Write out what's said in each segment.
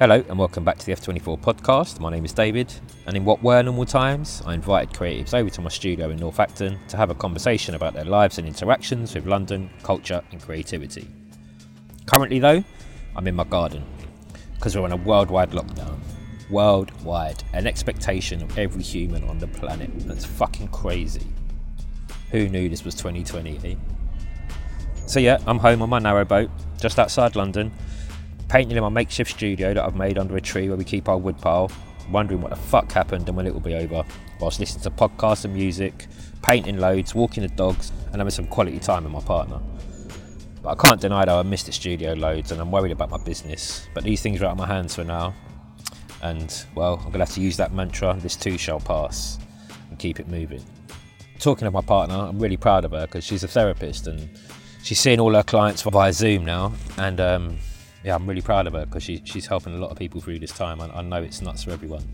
Hello and welcome back to the F24 podcast. My name is David, and in what were normal times, I invited creatives over to my studio in North Acton to have a conversation about their lives and interactions with London, culture, and creativity. Currently, though, I'm in my garden because we're on a worldwide lockdown. Worldwide, an expectation of every human on the planet. That's fucking crazy. Who knew this was 2020, eh? So, yeah, I'm home on my narrowboat just outside London painting in my makeshift studio that I've made under a tree where we keep our wood pile, wondering what the fuck happened and when it will be over, whilst listening to podcasts and music, painting loads, walking the dogs, and having some quality time with my partner. But I can't deny though I miss the studio loads and I'm worried about my business. But these things are out of my hands for now. And, well, I'm to have to use that mantra this too shall pass and keep it moving. Talking of my partner, I'm really proud of her because she's a therapist and she's seeing all her clients via Zoom now. And um, yeah, I'm really proud of her because she, she's helping a lot of people through this time. I, I, know it's nuts for everyone.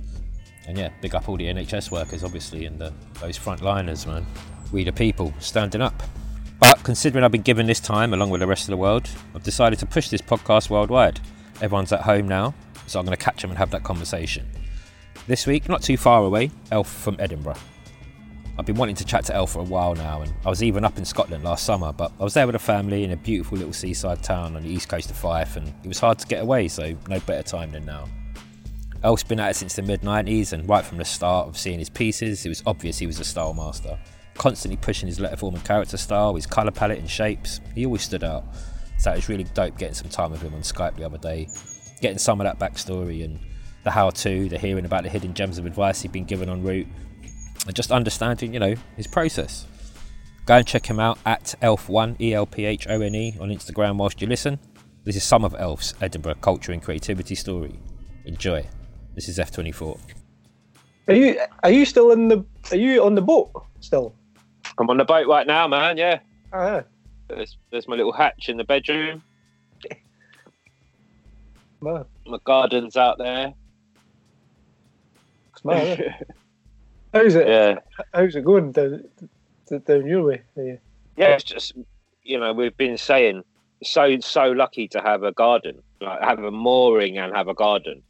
And yeah, big up all the NHS workers, obviously, and the, those frontliners, man. We the people standing up. But considering I've been given this time along with the rest of the world, I've decided to push this podcast worldwide. Everyone's at home now, so I'm going to catch them and have that conversation. This week, not too far away, Elph from Edinburgh. I've been wanting to chat to Elle for a while now, and I was even up in Scotland last summer, but I was there with a family in a beautiful little seaside town on the east coast of Fife, and it was hard to get away, so no better time than now. Elph's been at it since the mid 90s, and right from the start of seeing his pieces, it was obvious he was a style master. Constantly pushing his letterform and character style, his colour palette and shapes, he always stood out. So it was really dope getting some time with him on Skype the other day, getting some of that backstory and the how to, the hearing about the hidden gems of advice he'd been given en route, and just understanding, you know, his process. Go and check him out at Elphone, E L P H O N E, on Instagram whilst you listen. This is some of Elph's Edinburgh culture and creativity story. Enjoy. This is F24. Are you are you still in the are you on the boat still? I'm on the boat right now, man. Yeah. Oh, yeah. There's there's my little hatch in the bedroom. Smart. My garden's out there. Smart. How's it? Yeah. How's it going down, down your way? Yeah. Yeah, it's just you know we've been saying so so lucky to have a garden, like have a mooring and have a garden.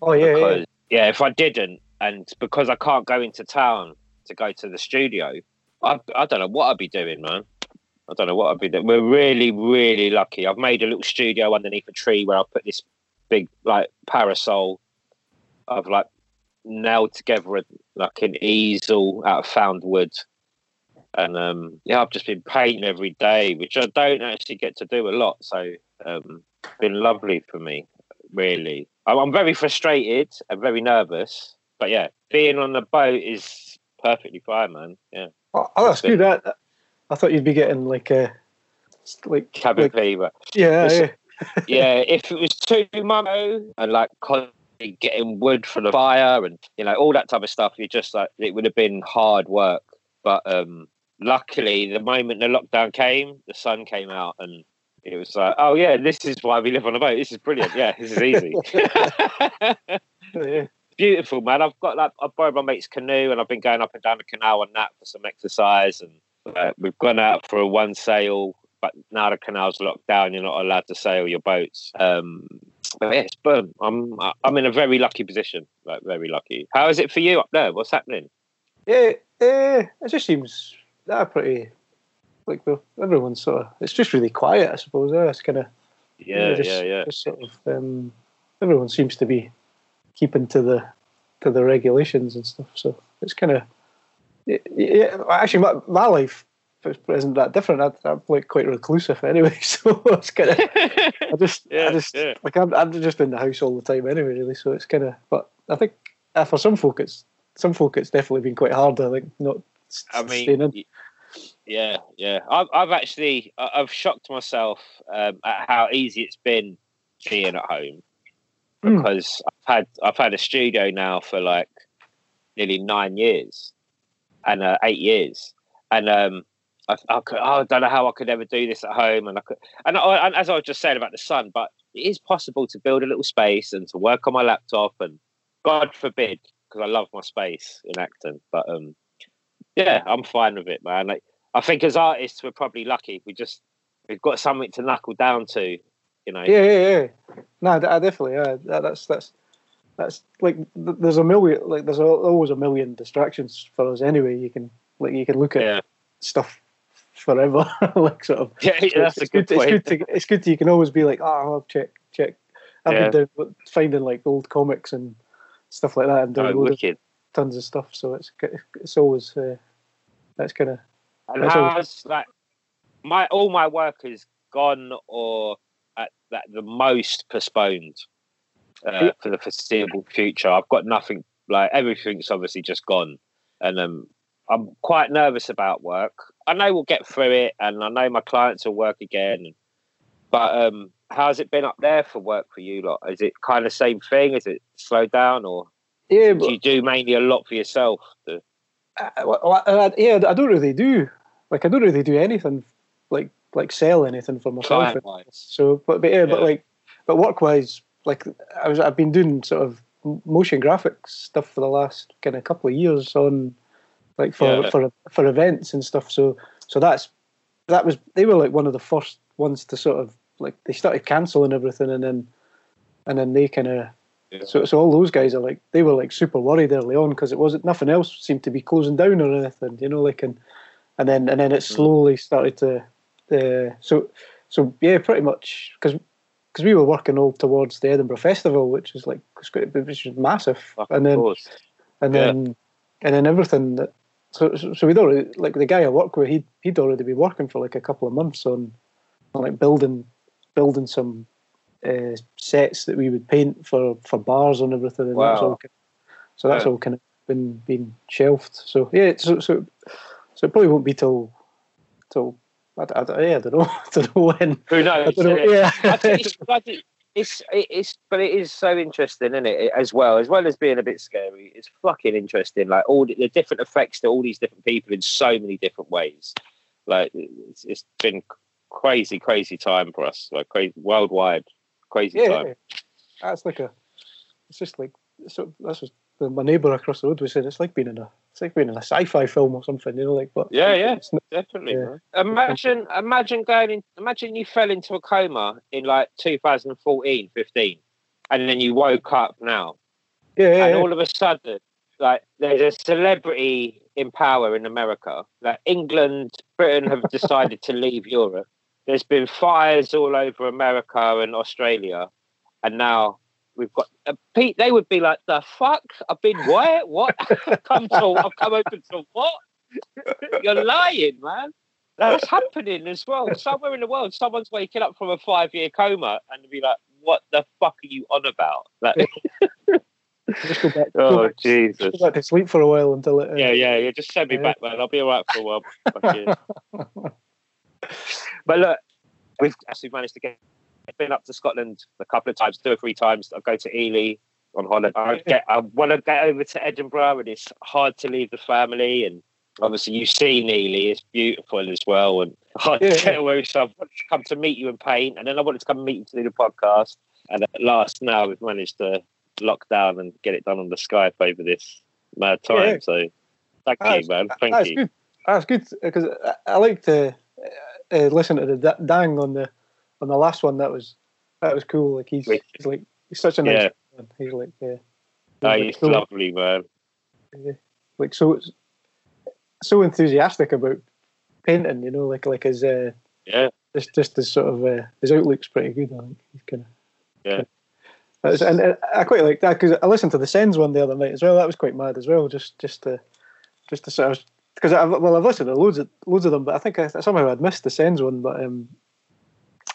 Oh yeah, because, yeah. yeah. If I didn't, and because I can't go into town to go to the studio, I I don't know what I'd be doing, man. I don't know what I'd be doing. We're really really lucky. I've made a little studio underneath a tree where I put this big like parasol of like nailed together a, like an easel out of found wood. And um, yeah, I've just been painting every day, which I don't actually get to do a lot. So um, been lovely for me, really. I'm very frustrated and very nervous, but yeah, being on the boat is perfectly fine, man. Yeah. Oh, that's good. That I thought you'd be getting like a like cabin like, fever. Yeah, yeah. yeah. If it was too much and like getting wood for the fire and you know all that type of stuff. You just like it would have been hard work. But um luckily the moment the lockdown came the sun came out and it was like oh yeah this is why we live on a boat. This is brilliant. Yeah this is easy. Yeah. beautiful man. I've got like i borrowed my mate's canoe and i've been going up and down the canal on that for some exercise and uh, we've gone out for a one sail but now the canal's locked down. You're not allowed to sail your boats. Um but yes, boom. I'm I'm in a very lucky position. Like very lucky. How is it for you up there? What's happening? Yeah, uh, it just seems that pretty like well, everyone's sort of. It's just really quiet, I suppose. Eh? It's kind of yeah, just, yeah, yeah. Just sort of um, everyone seems to be keeping to the to the regulations and stuff. So it's kind of yeah. Actually, my, my life isn't that different. I, am like quite reclusive anyway, so it's kind of. I just, yeah, I just yeah. like I'm, I'm just been in the house all the time anyway, really. So it's kind of. But I think uh, for some folk, it's some folk, it's definitely been quite hard. I think not. I staying in. mean, yeah, yeah. I've, I've actually, I've shocked myself um, at how easy it's been being at home Mm. because I've had, I've had a studio now for like nearly nine years and uh, eight years, and um, I, I, could, I don't know how I could ever do this at home, and I could, and, I, and as I was just saying about the sun, but it is possible to build a little space and to work on my laptop, and God forbid, because I love my space in Acton, but um, yeah, I'm fine with it, man. Like, I think as artists, we're probably lucky. We just we've got something to knuckle down to You know. Yeah, yeah, yeah. No, I definitely. Yeah, that, that's that's that's like there's a million like there's always a million distractions for us anyway. You can like you can look at Yeah. stuff forever, like sort of. Yeah, yeah, that's it's a good It's point. good to it's good to you can always be like, oh, I'll check check. I've Yeah. been down, finding like old comics and stuff like that and Oh, downloading wicked. tons of stuff. So it's it's always uh, that's kind of And That's all- how's like my all my work is gone or at that the most postponed uh, for the foreseeable future. I've got nothing like everything's obviously just gone, and um, I'm quite nervous about work. I know we'll get through it, and I know my clients will work again. But um, how's it been up there for work for you lot? Is it kind of same thing? Is it slowed down, or yeah. do you do mainly a lot for yourself? The, I, well, I- yeah, I don't really do like I don't really do anything like like sell anything for myself. So, but but yeah, but like, but work wise, like I was, I've been doing sort of motion graphics stuff for the last kind of couple of years on, like for Yeah. for for events and stuff. So so that's that was they were like one of the first ones to sort of like they started cancelling everything and then and then they kind of Yeah. so so all those guys are like they were like super worried early on because it wasn't nothing else seemed to be closing down or anything, you know, like and and then and then it slowly started to uh, so so yeah, pretty much because because we were working all towards the Edinburgh Festival, which is like which is massive, and then and yeah. then and then everything that so so, we'd already like the guy I work with he'd he'd already been working for like a couple of months on, on like building building some uh, sets that we would paint for for bars and everything and that's Wow. all kind so that's Yeah. all kind of been been shelved so yeah so so so it probably won't be till till I, I, yeah, I don't know I don't know when Who knows? know, yeah I think it's it's but it is so interesting, isn't it? As well as well as being a bit scary, it's fucking interesting. Like all the, the different effects to all these different people in so many different ways. Like it's, it's been crazy, crazy time for us. Like crazy worldwide, crazy yeah, time. yeah. that's like a it's just like so that's what my neighbour across the road was saying it's like being in a it's like being in a sci-fi film or something you know like but Yeah, yeah. it's not, Definitely. Yeah. Imagine, imagine going in. Imagine you fell into a coma in like 2014, 15, and then you woke up now. yeah yeah, and all of a sudden, like there's a celebrity in power in America. Like England, Britain have decided to leave Europe. There's been fires all over America and Australia, and now we've got uh, Pete. They would be like, "The fuck? I've been where? What? I've come to? I've come open to what? You're lying, man." That's happening as well. Somewhere in the world, someone's waking up from a five-year coma and be like, "What the fuck are you on about?" Like, just go back oh go back, Jesus! just go back to sleep for a while until it uh, Yeah, yeah, yeah. Just send me Yeah. back, man. I'll be all right for a while. But look, we've actually managed to get been up to Scotland a couple of times, two or three times. I go to Elie on holiday. I get, I want to get over to Edinburgh, and it's hard to leave the family. And obviously, you've seen Elie; it's beautiful as well, and hard Yeah, to get away. So I wanted to come to meet you and paint, and then I wanted to come meet you to do the podcast. And at last, now we've managed to lock down and get it done on the Skype over this mad time. Yeah. So, thank That's- you, man. Thank that's you. good that's good because I, I like to uh, listen to the da- dang on the on the last one that was that was cool like he's, Wicked. he's like he's such a nice Yeah. man. he's like yeah like, he's so- lovely, man. like so so enthusiastic about painting you know like like his uh Yeah. just just his sort of uh, his outlook's pretty good I think he's kind of Yeah. That's- and uh, I quite like that because I listened to the Sens one the other night as well. That was quite mad as well. Just just to just to sort of because I've well I've listened to loads of loads of them, but I think I, somehow I'd missed the Sens one. But um,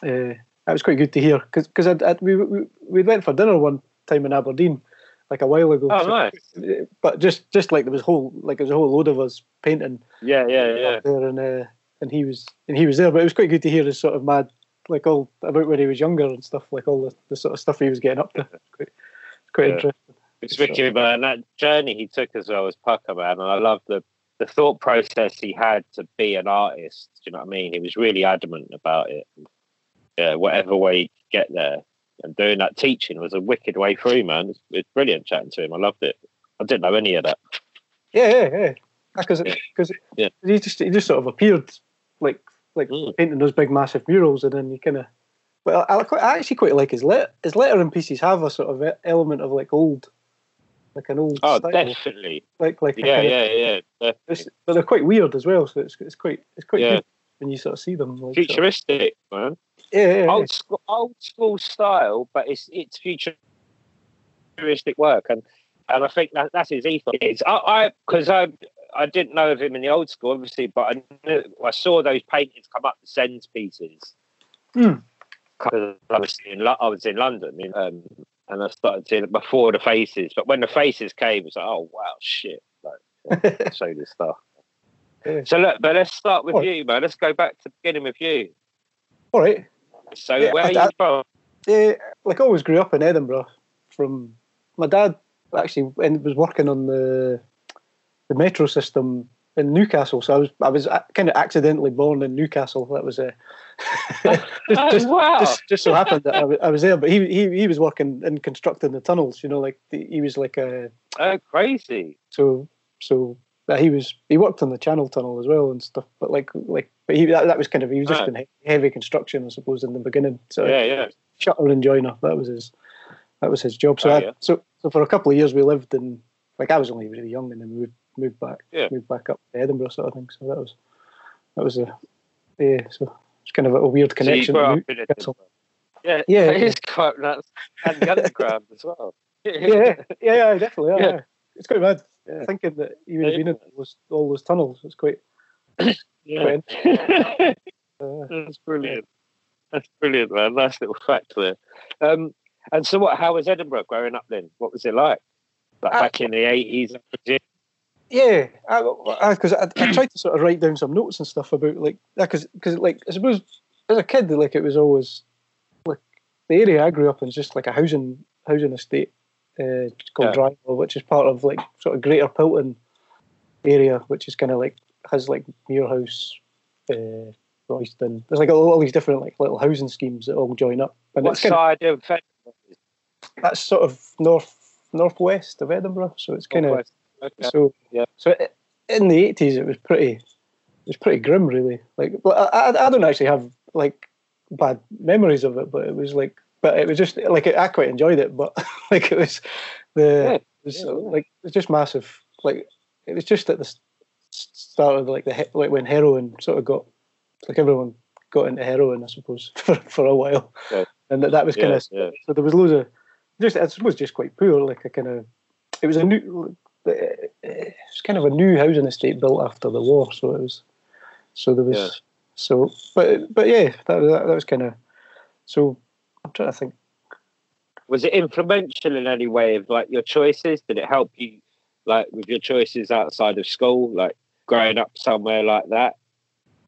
uh, that was quite good to hear because because I'd, I'd, we we we went for dinner one time in Aberdeen like a while ago. Oh, So- nice. But just just like there was whole like there was a whole load of us painting Yeah, yeah, yeah. there, and uh, and he was and he was there. But it was quite good to hear his sort of mad, like all about when he was younger and stuff, like all the, the sort of stuff he was getting up to. It's quite, it's quite Yeah. interesting. It's wicked, man. That journey he took as well as Pucker, man. And I love the, the thought process he had to be an artist. Do you know what I mean? He was really adamant about it. Yeah, whatever way get there. And doing that teaching was a wicked way through, man. It's, it's brilliant chatting to him. I loved it. I didn't know any of that. Yeah, yeah, yeah. Because Yeah. because Yeah. he just he just sort of appeared like like Mm. painting those big massive murals, and then you kind of Well, I, I, actually quite like his let his lettering pieces have a sort of element of like old, like an old. Oh, style. definitely. Like like Yeah, of- yeah, yeah. It's- but they're quite weird as well. So it's it's quite it's quite Yeah. good when you sort of see them. Like, sort of- futuristic, man. Yeah. Old school, old school style, but it's it's futuristic work, and and I think that that's his ethos. It's, I because I, I didn't know of him in the old school, obviously, but I knew, I saw those paintings come up, the Sens pieces. Hmm. Because I was in I was in London, in, um, and I started seeing it before the faces. But when the faces came, it was like, oh wow, shit! Like, show this stuff. Yeah. So look, but let's start with What? you, man. Let's go back to the beginning with you. All right. So Yeah, where are you from? Yeah, like I always grew up in Edinburgh. From my dad actually and was working on the the metro system in Newcastle, so I was I was uh, kind of accidentally born in Newcastle. That was uh, a just, just, wow. just just so happened that I was, I was there. But he, he he was working in constructing the tunnels. You know, like the, he was like a Oh, crazy. so so he was he worked on the Channel Tunnel as well and stuff. But like like but he that, that was kind of he was just Right. in he- heavy construction, I suppose, in the beginning. So Yeah, yeah. shutter and joiner. That was his. That was his job. So, Oh, I, yeah. so, so for a couple of years we lived in. Like I was only really young, and then moved moved back. Yeah. Moved back up to Edinburgh, sort of thing. So that was that was a yeah. So it's kind of a, weird So connection. grew up in. Newcastle. Yeah, Yeah, it is quite nuts. And the underground as well. yeah, yeah, yeah, definitely. Yeah, Yeah. yeah. It's quite mad Yeah. thinking that he would have been in all those, all those tunnels. It's quite. Yeah. Uh, That's brilliant. That's brilliant, man. Nice little fact there. Um, and so, what? How was Edinburgh growing up then? What was it like? Like Uh, back in the eighties, Yeah, because I, I, tried to sort of write down some notes and stuff about like that because because like I suppose as a kid like it was always like the area I grew up in is just like a housing housing estate uh, called Yeah. Drylaw, which is part of like sort of Greater Pilton area, which is kind of like has like Muirhouse, uh, Royston. There's like all, all these different like little housing schemes that all join up, and what it's kind of, side of that's sort of north northwest of Edinburgh, so it's kind of Okay. so Yeah. So in the eighties, it was pretty, it was pretty grim, really. Like, I, I I don't actually have like bad memories of it, but it was like, but it was just like I quite enjoyed it, but like it was the Yeah, it was yeah, yeah. like it was just massive. Like it was just at the start of like the he- like when heroin sort of got like everyone got into heroin, I suppose, for for a while, and that, that was kind of so there was loads of just I suppose just quite poor. Like a kind of it was a new it's kind of a new housing estate built after the war, so it was so there was so but but yeah that that, that was kind of so I'm trying to think. Was it influential in any way of like your choices? Did it help you like with your choices outside of school, like growing up somewhere like that?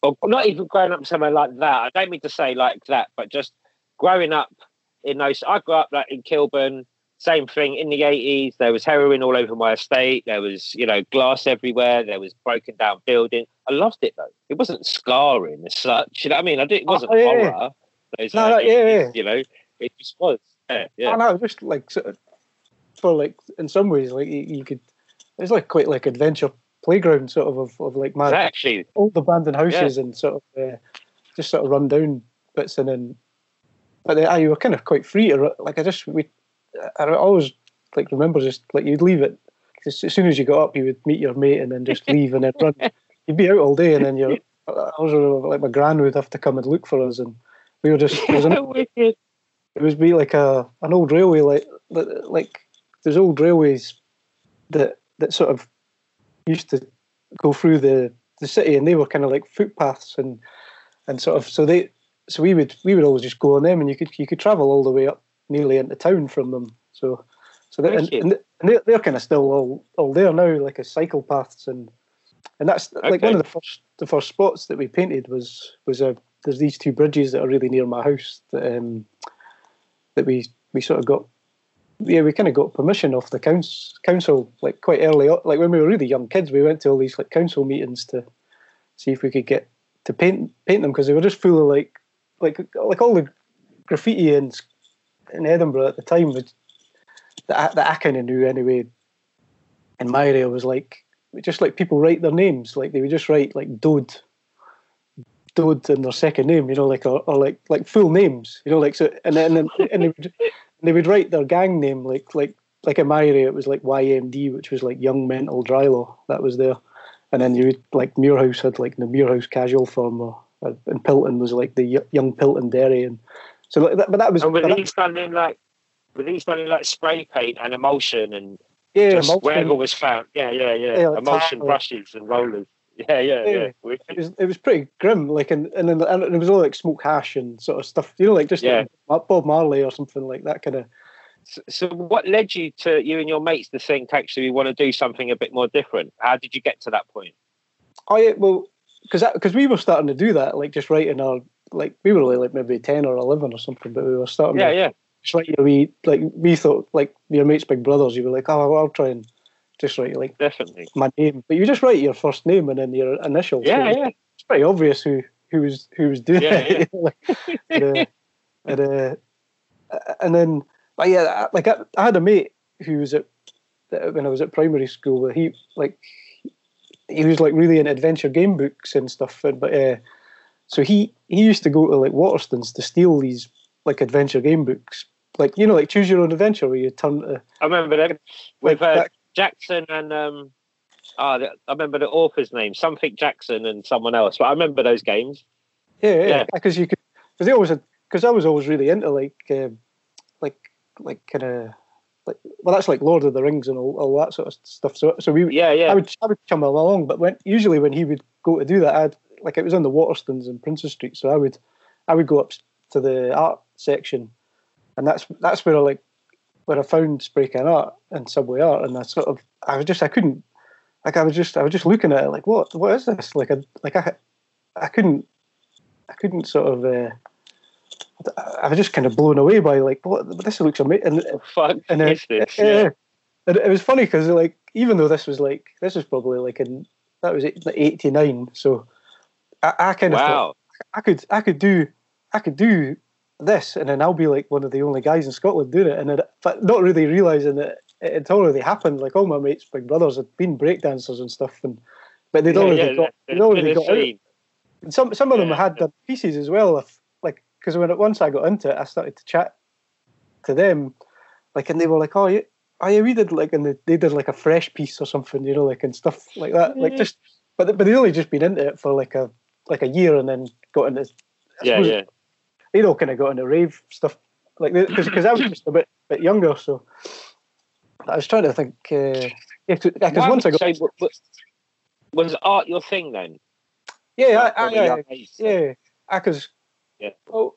Or not even growing up somewhere like that. I don't mean to say like that, but just growing up in those I grew up like in Kilburn, same thing in the eighties, there was heroin all over my estate, there was, you know, glass everywhere, there was broken down building. I loved it though. It wasn't scarring as such. You know what I mean? I did it oh, wasn't Oh, yeah, yeah. horror. Those No, no, yeah, 80s, yeah. You know, it just was. Yeah, yeah. I know, just like sort of, for like in some ways, like you, you could. It's like quite like adventure playground sort of of, of like mad Actually, old abandoned houses and sort of uh, just sort of run down bits and then. But then, ah, you were kind of quite free to like I just we. I always like remember just like you'd leave it as as soon as you got up, you would meet your mate and then just leave and then run. You'd be out all day and then you're. I was like my gran would have to come and look for us and we were just. An, it was be like a an old railway like like there's old railways that that sort of used to go through the the city and they were kind of like footpaths and and sort of so they so we would we would always just go on them and you could you could travel all the way up nearly into town from them. So so that, and, and they're, they're kind of still all, all there now like as cycle paths and and that's like one of the first the first spots that we painted was was a there's these two bridges that are really near my house that um that we we sort of got yeah we kind of got permission off the council council like quite early on like when we were really young kids we went to all these like council meetings to see if we could get to paint paint them because they were just full of like like like all the graffiti in in Edinburgh at the time was that that I kind of knew anyway. In my area was like just like people write their names like they would just write like Dode bestowed in their second name, you know, like or, or like like full names, you know, like so, and then and, and they would they would write their gang name like like like in my area it was like YMD, which was like Young Mental Drylaw, that was there, and then you would like Muirhouse had like the Muirhouse Casual Firm, or and Pilton was like the Young Pilton Derry, and so like that, but that was. And were these done in like were these done in like spray paint and emulsion and yeah, just emulsion. wherever was found? Yeah, yeah, yeah. Yeah, like emulsion tar- brushes and rollers. Yeah, yeah, yeah. Yeah. It was it was pretty grim. Like and and, then, and it was all like smoke hash and sort of stuff. You know, like just Yeah. like Bob Marley or something like that kind of. So, so what led you to you and your mates to think actually we want to do something a bit more different? How did you get to that point? Oh yeah, well, because because we were starting to do that, like just writing our like we were only like maybe ten or eleven or something, but we were starting. Yeah, to yeah. Just write your wee like we thought like your mates big brothers. You were like, oh, well, I'll try and just write like Definitely. my name, but you just write your first name and then your initials. Yeah, so yeah. It's pretty obvious who who was who was doing Yeah, it. like, and, uh, and, uh, and then, but yeah, like I, I had a mate who was at when I was at primary school. Where he like he was like really into adventure game books and stuff. And, but uh, so he he used to go to like Waterstones to steal these like adventure game books, like you know, like Choose Your Own Adventure, where you turn to I remember like, uh, that- Jackson and um. Ah, I remember the author's name, something Jackson and someone else. But I remember those games. Yeah, yeah, Yeah. because you could, because they always because I was always really into like, um, like, like kind of, like, well, that's like Lord of the Rings and all, all that sort of stuff. So, so we, Yeah, yeah. I would, I would come along, but when usually when he would go to do that, I'd like it was on the Waterstones in Princes Street, so I would, I would go up to the art section, and that's that's where I like, where I found can art and subway art, and I sort of, I was just, I couldn't, like, I was just, I was just looking at it, like, what, what is this? Like, I, like I, I couldn't, I couldn't sort of. Uh, I was just kind of blown away by like, what this looks amazing. And, Fuck and uh, is this? yeah. And it was funny because like even though this was like this was probably like in that was eighty nine, so I, I kind of thought Wow. I could I could do I could do this, and then I'll be like one of the only guys in Scotland doing it, and then, but not really realizing that it had already happened. Like all my mates, big brothers, had been breakdancers and stuff, and but they'd Yeah, already yeah, got they'd already been got out. And some some of them Yeah. had done pieces as well. If like because when it, once I got into it, I started to chat to them, like, and they were like, "Oh, yeah, oh yeah, we did like," and they, they did like a fresh piece or something, you know, like and stuff like that. Like just, but but they'd only just been into it for like a like a year and then got into. I Yeah, suppose yeah. They'd all kind of got into rave stuff, like because I was just a bit bit younger, so I was trying to think. Uh, yeah, because once I got you say- w- w- was art your thing then? yeah, I, I, from yeah, because Yeah. well,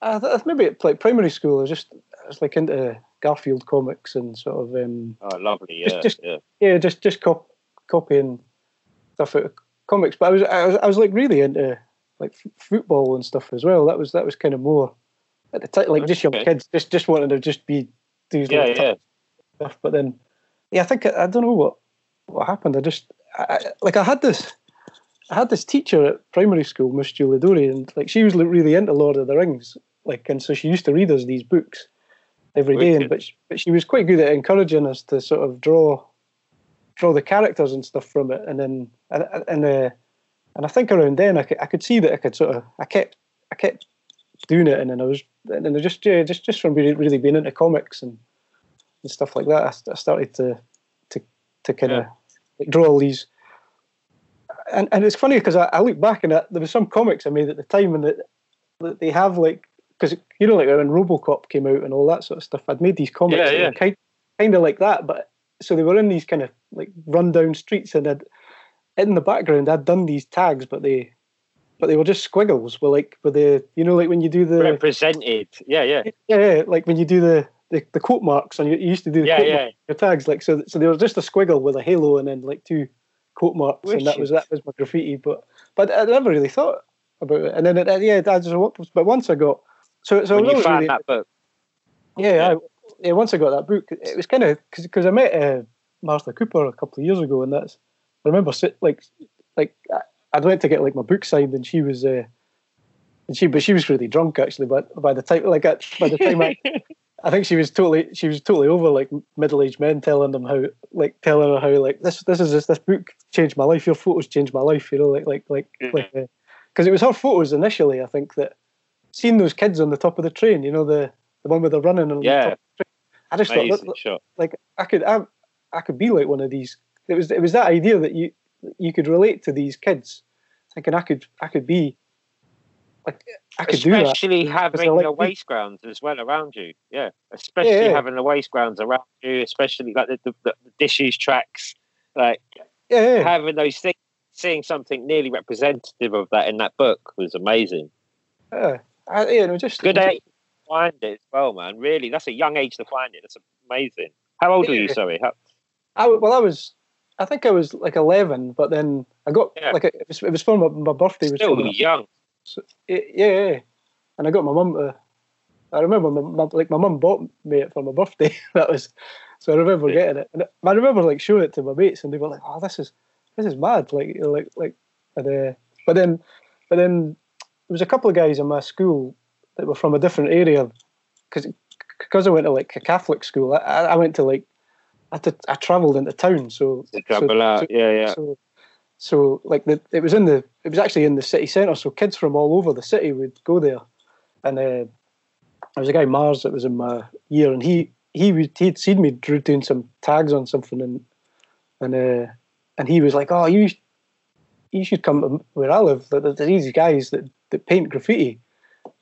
I, th- maybe at like primary school, I was just I was like into Garfield comics and sort of um, Oh, lovely. Just- Yeah, just- yeah. yeah, just just cop- copying stuff out of comics. But I was, I was I was like really into like f- football and stuff as well. That was that was kind of more at the time, like just young Okay. kids, just just wanting to just be do Yeah, yeah. stuff. But then, yeah, I think I, don't know what what happened. I just I, like I had this. I had this teacher at primary school, Miss Julie Dory, and like she was really into Lord of the Rings, like, and so she used to read us these books every day. And but she, but she was quite good at encouraging us to sort of draw draw the characters and stuff from it, and then and and uh, and I think around then I could, I could see that I could sort of I kept I kept doing it, and then I was and then I just yeah, just just from really, really being into comics and and stuff like that, I, I started to to to kind of draw all these. And and it's funny because I, I look back and I, there was some comics I made at the time, and that, that they have like because you know like when RoboCop came out and all that sort of stuff, I'd made these comics Yeah, yeah. kind kind of like that, but so they were in these kind of like rundown streets, and I'd, in the background I'd done these tags, but they but they were just squiggles. Were like with the you know like when you do the Represented. Yeah, yeah. yeah, yeah like when you do the the, the quote marks and you, you used to do the Yeah, quote yeah. marks your tags like so so there was just a squiggle with a halo and then like two quote marks and that was that was my graffiti but but I never really thought about it and then it, yeah I just but once I got so so when I you found really, that book. yeah, I, yeah. Once I got that book, it was kind of because I met uh, Martha Cooper a couple of years ago, and that's I remember sit like like I, I went to get like my book signed, and she was uh, and she but she was really drunk actually. But by the time like at, by the time I, I think she was totally she was totally over like middle aged men telling them how like telling her how like this this is this, this book changed my life. Your photos changed my life. You know like like like Mhm. like. Uh, because it was her photos initially. I think that seeing those kids on the top of the train, you know, the the one where they're running on Yeah. the top of the train. I just Amazing thought, that, shot. like, I could, I, I could be like one of these. It was, it was that idea that you, you could relate to these kids, thinking I could, I could be, like, I could do that. Especially having like the waste grounds as well around you. Yeah, especially Yeah, yeah. having the waste grounds around you, especially like the, the, the disused tracks, like Yeah, yeah. having those things. Seeing something nearly representative of that in that book was amazing. yeah. I, yeah, no, just Good age to find it as well, man. Really, that's a young age to find it. That's amazing. How old were you? Yeah. Sorry. How, I, well, I was, I think I was like eleven, but then I got Yeah. like it was, it was for my, my birthday. Was still my- young. yeah, yeah, yeah. and I got my mum to. I remember my, my like my mum bought me it for my birthday. that was so I remember Yeah. getting it, and I remember like showing it to my mates, and they were like, "Oh, this is this is mad!" Like, like, like, and, uh, but then, but then there was a couple of guys in my school that were from a different area, because because I went to like a Catholic school. I I went to like I had to, I travelled into town, so travel out. so- yeah, yeah. so, so like the, it was in the it was actually in the city centre. So kids from all over the city would go there, and uh, there was a guy Mars that was in my year, and he he would he'd seen me drew- doing some tags on something, and and uh, and he was like, "Oh, you you should come to where I live. There- There's these guys that, that paint graffiti,"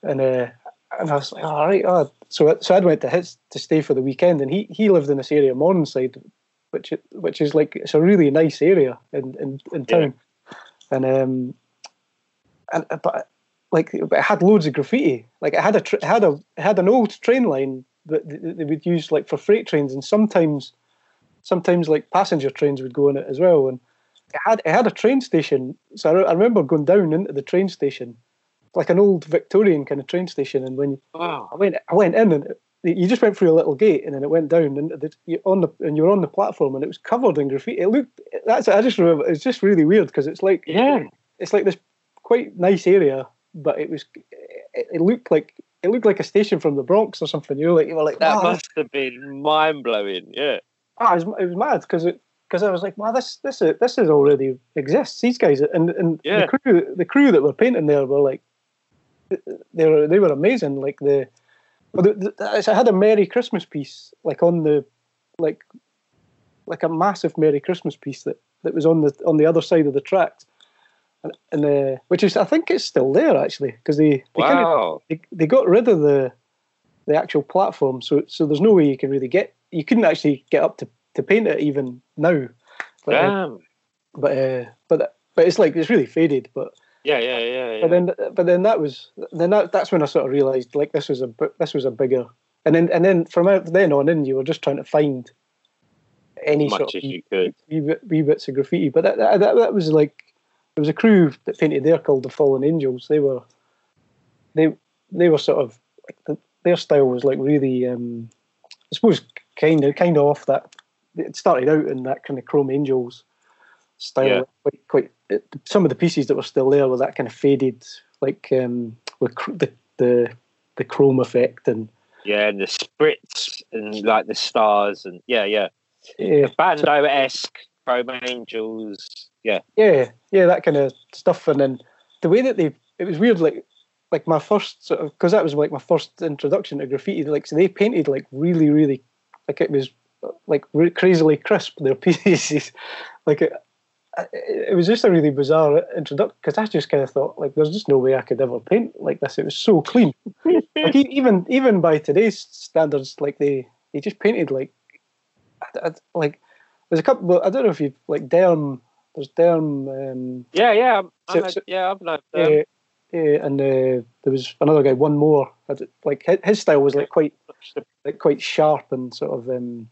and uh, and I was like, "All right." Oh. So I- so I went to his to stay for the weekend, and he he lived in this area, Morningside, which which is like it's a really nice area in in, in Yeah. town, and um, and uh, but like it had loads of graffiti. Like it had a it had a it had an old train line that th- th- they would use like for freight trains, and sometimes sometimes like passenger trains would go in it as well. And it had it had a train station. So I, I remember going down into the train station, like an old Victorian kind of train station. And when Wow. I went I went in and it, you just went through a little gate and then it went down into the you on the and you were on the platform and it was covered in graffiti. It looked that's I just remember it's just really weird because it's like Yeah. it's like this quite nice area, but it was it, it looked like it looked like a station from the Bronx or something. You know, like you were like That "Wow, must have been mind blowing. Yeah. ah, it, was, it was mad because it because I was like, wow, this this is this is already exists. These guys and and Yeah. the crew the crew that were painting there were like they were they were amazing. Like the well, the, the, I had a Merry Christmas piece like on the like like a massive Merry Christmas piece that, that was on the on the other side of the tracks, and, and uh, which is I think it's still there actually because they they, kind of, they they got rid of the the actual platform, so so there's no way you can really get you couldn't actually get up to, to paint it even now, but uh, but uh, but but it's like it's really faded, but Yeah, yeah, yeah. yeah. but then but then that was then that, that's when I sort of realised like this was a this was a bigger and then and then from out then on in you were just trying to find any as sort much of as you could. wee, bit- wee bits of graffiti. But that, that, that, that was like there was a crew that painted there called the Fallen Angels. They were they they were sort of like the, their style was like really um, I suppose kind of kind of off that. It started out in that kind of Chrome Angels style. Yeah. Quite quite it, some of the pieces that were still there were that kind of faded like um, with cr- the the the chrome effect and Yeah, and the spritz and like the stars and yeah, yeah. yeah, Bando esque, Chrome Angels. Yeah. yeah, yeah, that kind of stuff. And then the way that they, it was weird. Like, like my first sort of, because that was like my first introduction to graffiti. Like, so they painted like really, really, like it was like crazily crisp. Their pieces, like it, it was just a really bizarre introduction because I just kind of thought like, there's just no way I could ever paint like this. It was so clean. like even even by today's standards, like they they just painted like, I, I- like there's a couple. I don't know if you like Derm. There's Derm. Um, Yeah, yeah. I'm, So- I'm a- so- yeah, I've known uh, uh, and uh, there was another guy, one more. Like his, his style was like quite like quite sharp and sort of. Um,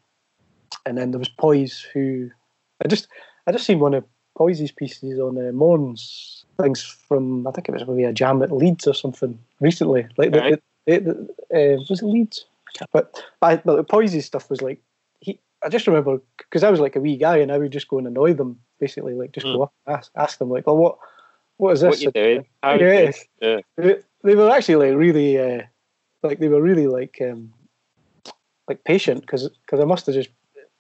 and then there was Poise, who I just I just seen one of Poise's pieces on uh, Morn's things from I think it was maybe a jam at Leeds or something recently. Like the, Right. the, the, uh, was it Leeds? But but, but Poise's stuff was like he. I just remember because I was like a wee guy and I would just go and annoy them basically, like just go up and ask, ask them like, well, what what is this? What you doing? How Yeah. Yeah. they, they were actually like really uh, like they were really like um, like patient because because I must have just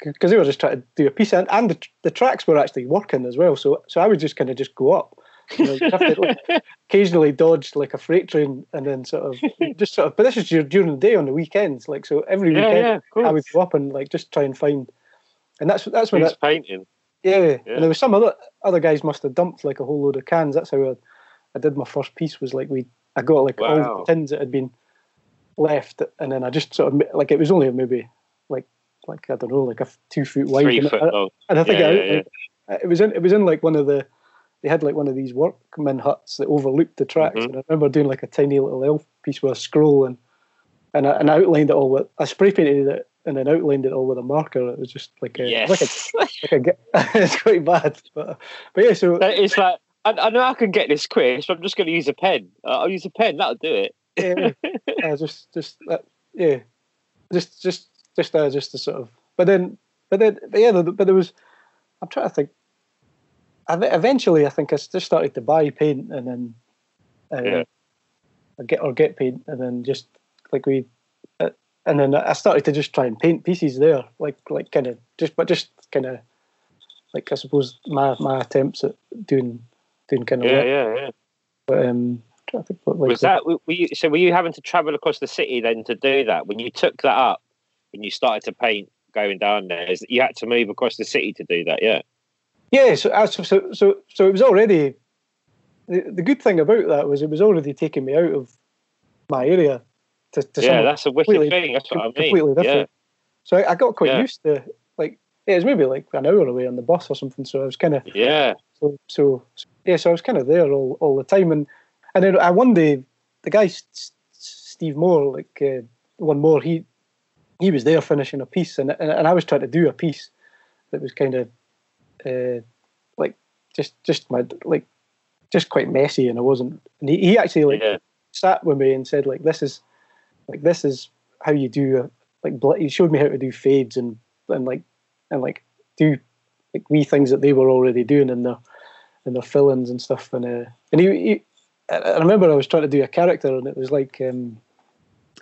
because they were just trying to do a piece and, and the, the tracks were actually working as well so so I would just kind of just go up You know, have to like, occasionally dodge like a freight train and then sort of just sort of. But this is dur- during the day on the weekends, like so every Yeah, weekend yeah, I would go up and like just try and find. And that's that's when Who's that, painting? yeah, Yeah. and there was some other other guys must have dumped like a whole load of cans. That's how I, I did my first piece. Was like we I got like all the tins that had been left, and then I just sort of like it was only maybe like like I don't know like a two foot wide, Three and, foot I, and I think Yeah, I, yeah, it was in it was in like one of the they had like one of these workmen huts that overlooked the tracks, Mhm. and I remember doing like a tiny little elf piece with a scroll and and I, and I outlined it all with I spray painted it and then outlined it all with a marker. It was just like a, like a Yes. like a, it's quite bad, but but yeah. So it's like, I, I know I can get this quick, so I'm just going to use a pen. Uh, I'll use a pen, that'll do it. yeah, uh, just just uh, yeah, just just just uh, just to sort of. But then, but then, but yeah, but there was. I'm trying to think. Eventually, I think I just started to buy paint and then, uh, Yeah. or get or get paint and then just like we, uh, and then I started to just try and paint pieces there, like like kind of just but just kind of, like I suppose my my attempts at doing doing kind of Yeah, work. yeah, yeah. But, um, I'm trying to think what like Was that, were you, so were you having to travel across the city then to do that? When you took that up and you started to paint going down there, is, that you had to move across the city to do that, yeah? Yeah, so uh, so so so, so it was already the, the good thing about that was it was already taking me out of my area to, to yeah, that's a wicked completely- thing. That's what I mean. completely different. So I, I got quite Yeah. used to like yeah, it was maybe like an hour away on the bus or something. So I was kind of Yeah. Yeah. so so yeah, so I was kind of there all, all the time, and and then I one day the guy Steve Moore like uh, one more he he was there finishing a piece, and, and I was trying to do a piece that was kind of uh, like just just my like just quite messy, and I wasn't. And he, he actually like yeah. sat with me and said like this is like this is how you do a, like bl- he showed me how to do fades and and like and like do like wee things that they were already doing in their in their fillings and stuff and uh, and he, he I I remember I was trying to do a character and it was like um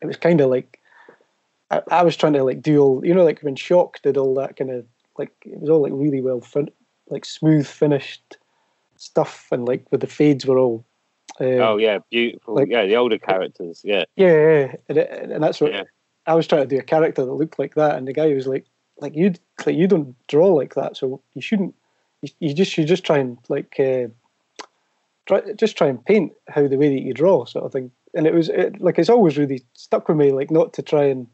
it was kind of like I, I was trying to like do all you know like when Shock did all that kind of like it was all like really well fin- like smooth finished stuff and like with the fades were all uh, Oh, yeah. Beautiful. like- yeah, the older characters. Yeah. yeah, yeah, and, it, and that's what Yeah. I was trying to do a character that looked like that, and the guy was like, "Like you, like you don't draw like that, so you shouldn't. You, you just you just try and like, uh, try just try and paint how the way that you draw, sort of thing." And it was it, like it's always really stuck with me, like not to try and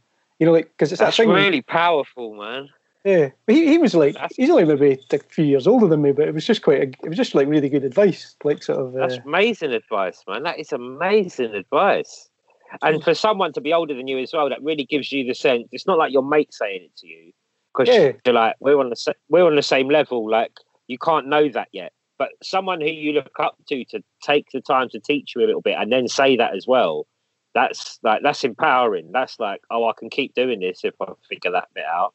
you know, like because it's That's that really powerful, man. Yeah, but he, he was like That's- he's only maybe like a few years older than me, but it was just quite. A, it was just like really good advice, like sort of. That's Uh, amazing advice, man. That is amazing advice. And for someone to be older than you as well, that really gives you the sense. It's not like your mate saying it to you, because Yeah. you're like we're on the we're on the same level. Like you can't know that yet, but someone who you look up to to take the time to teach you a little bit and then say that as well. That's like that's empowering. That's like oh, I can keep doing this if I figure that bit out.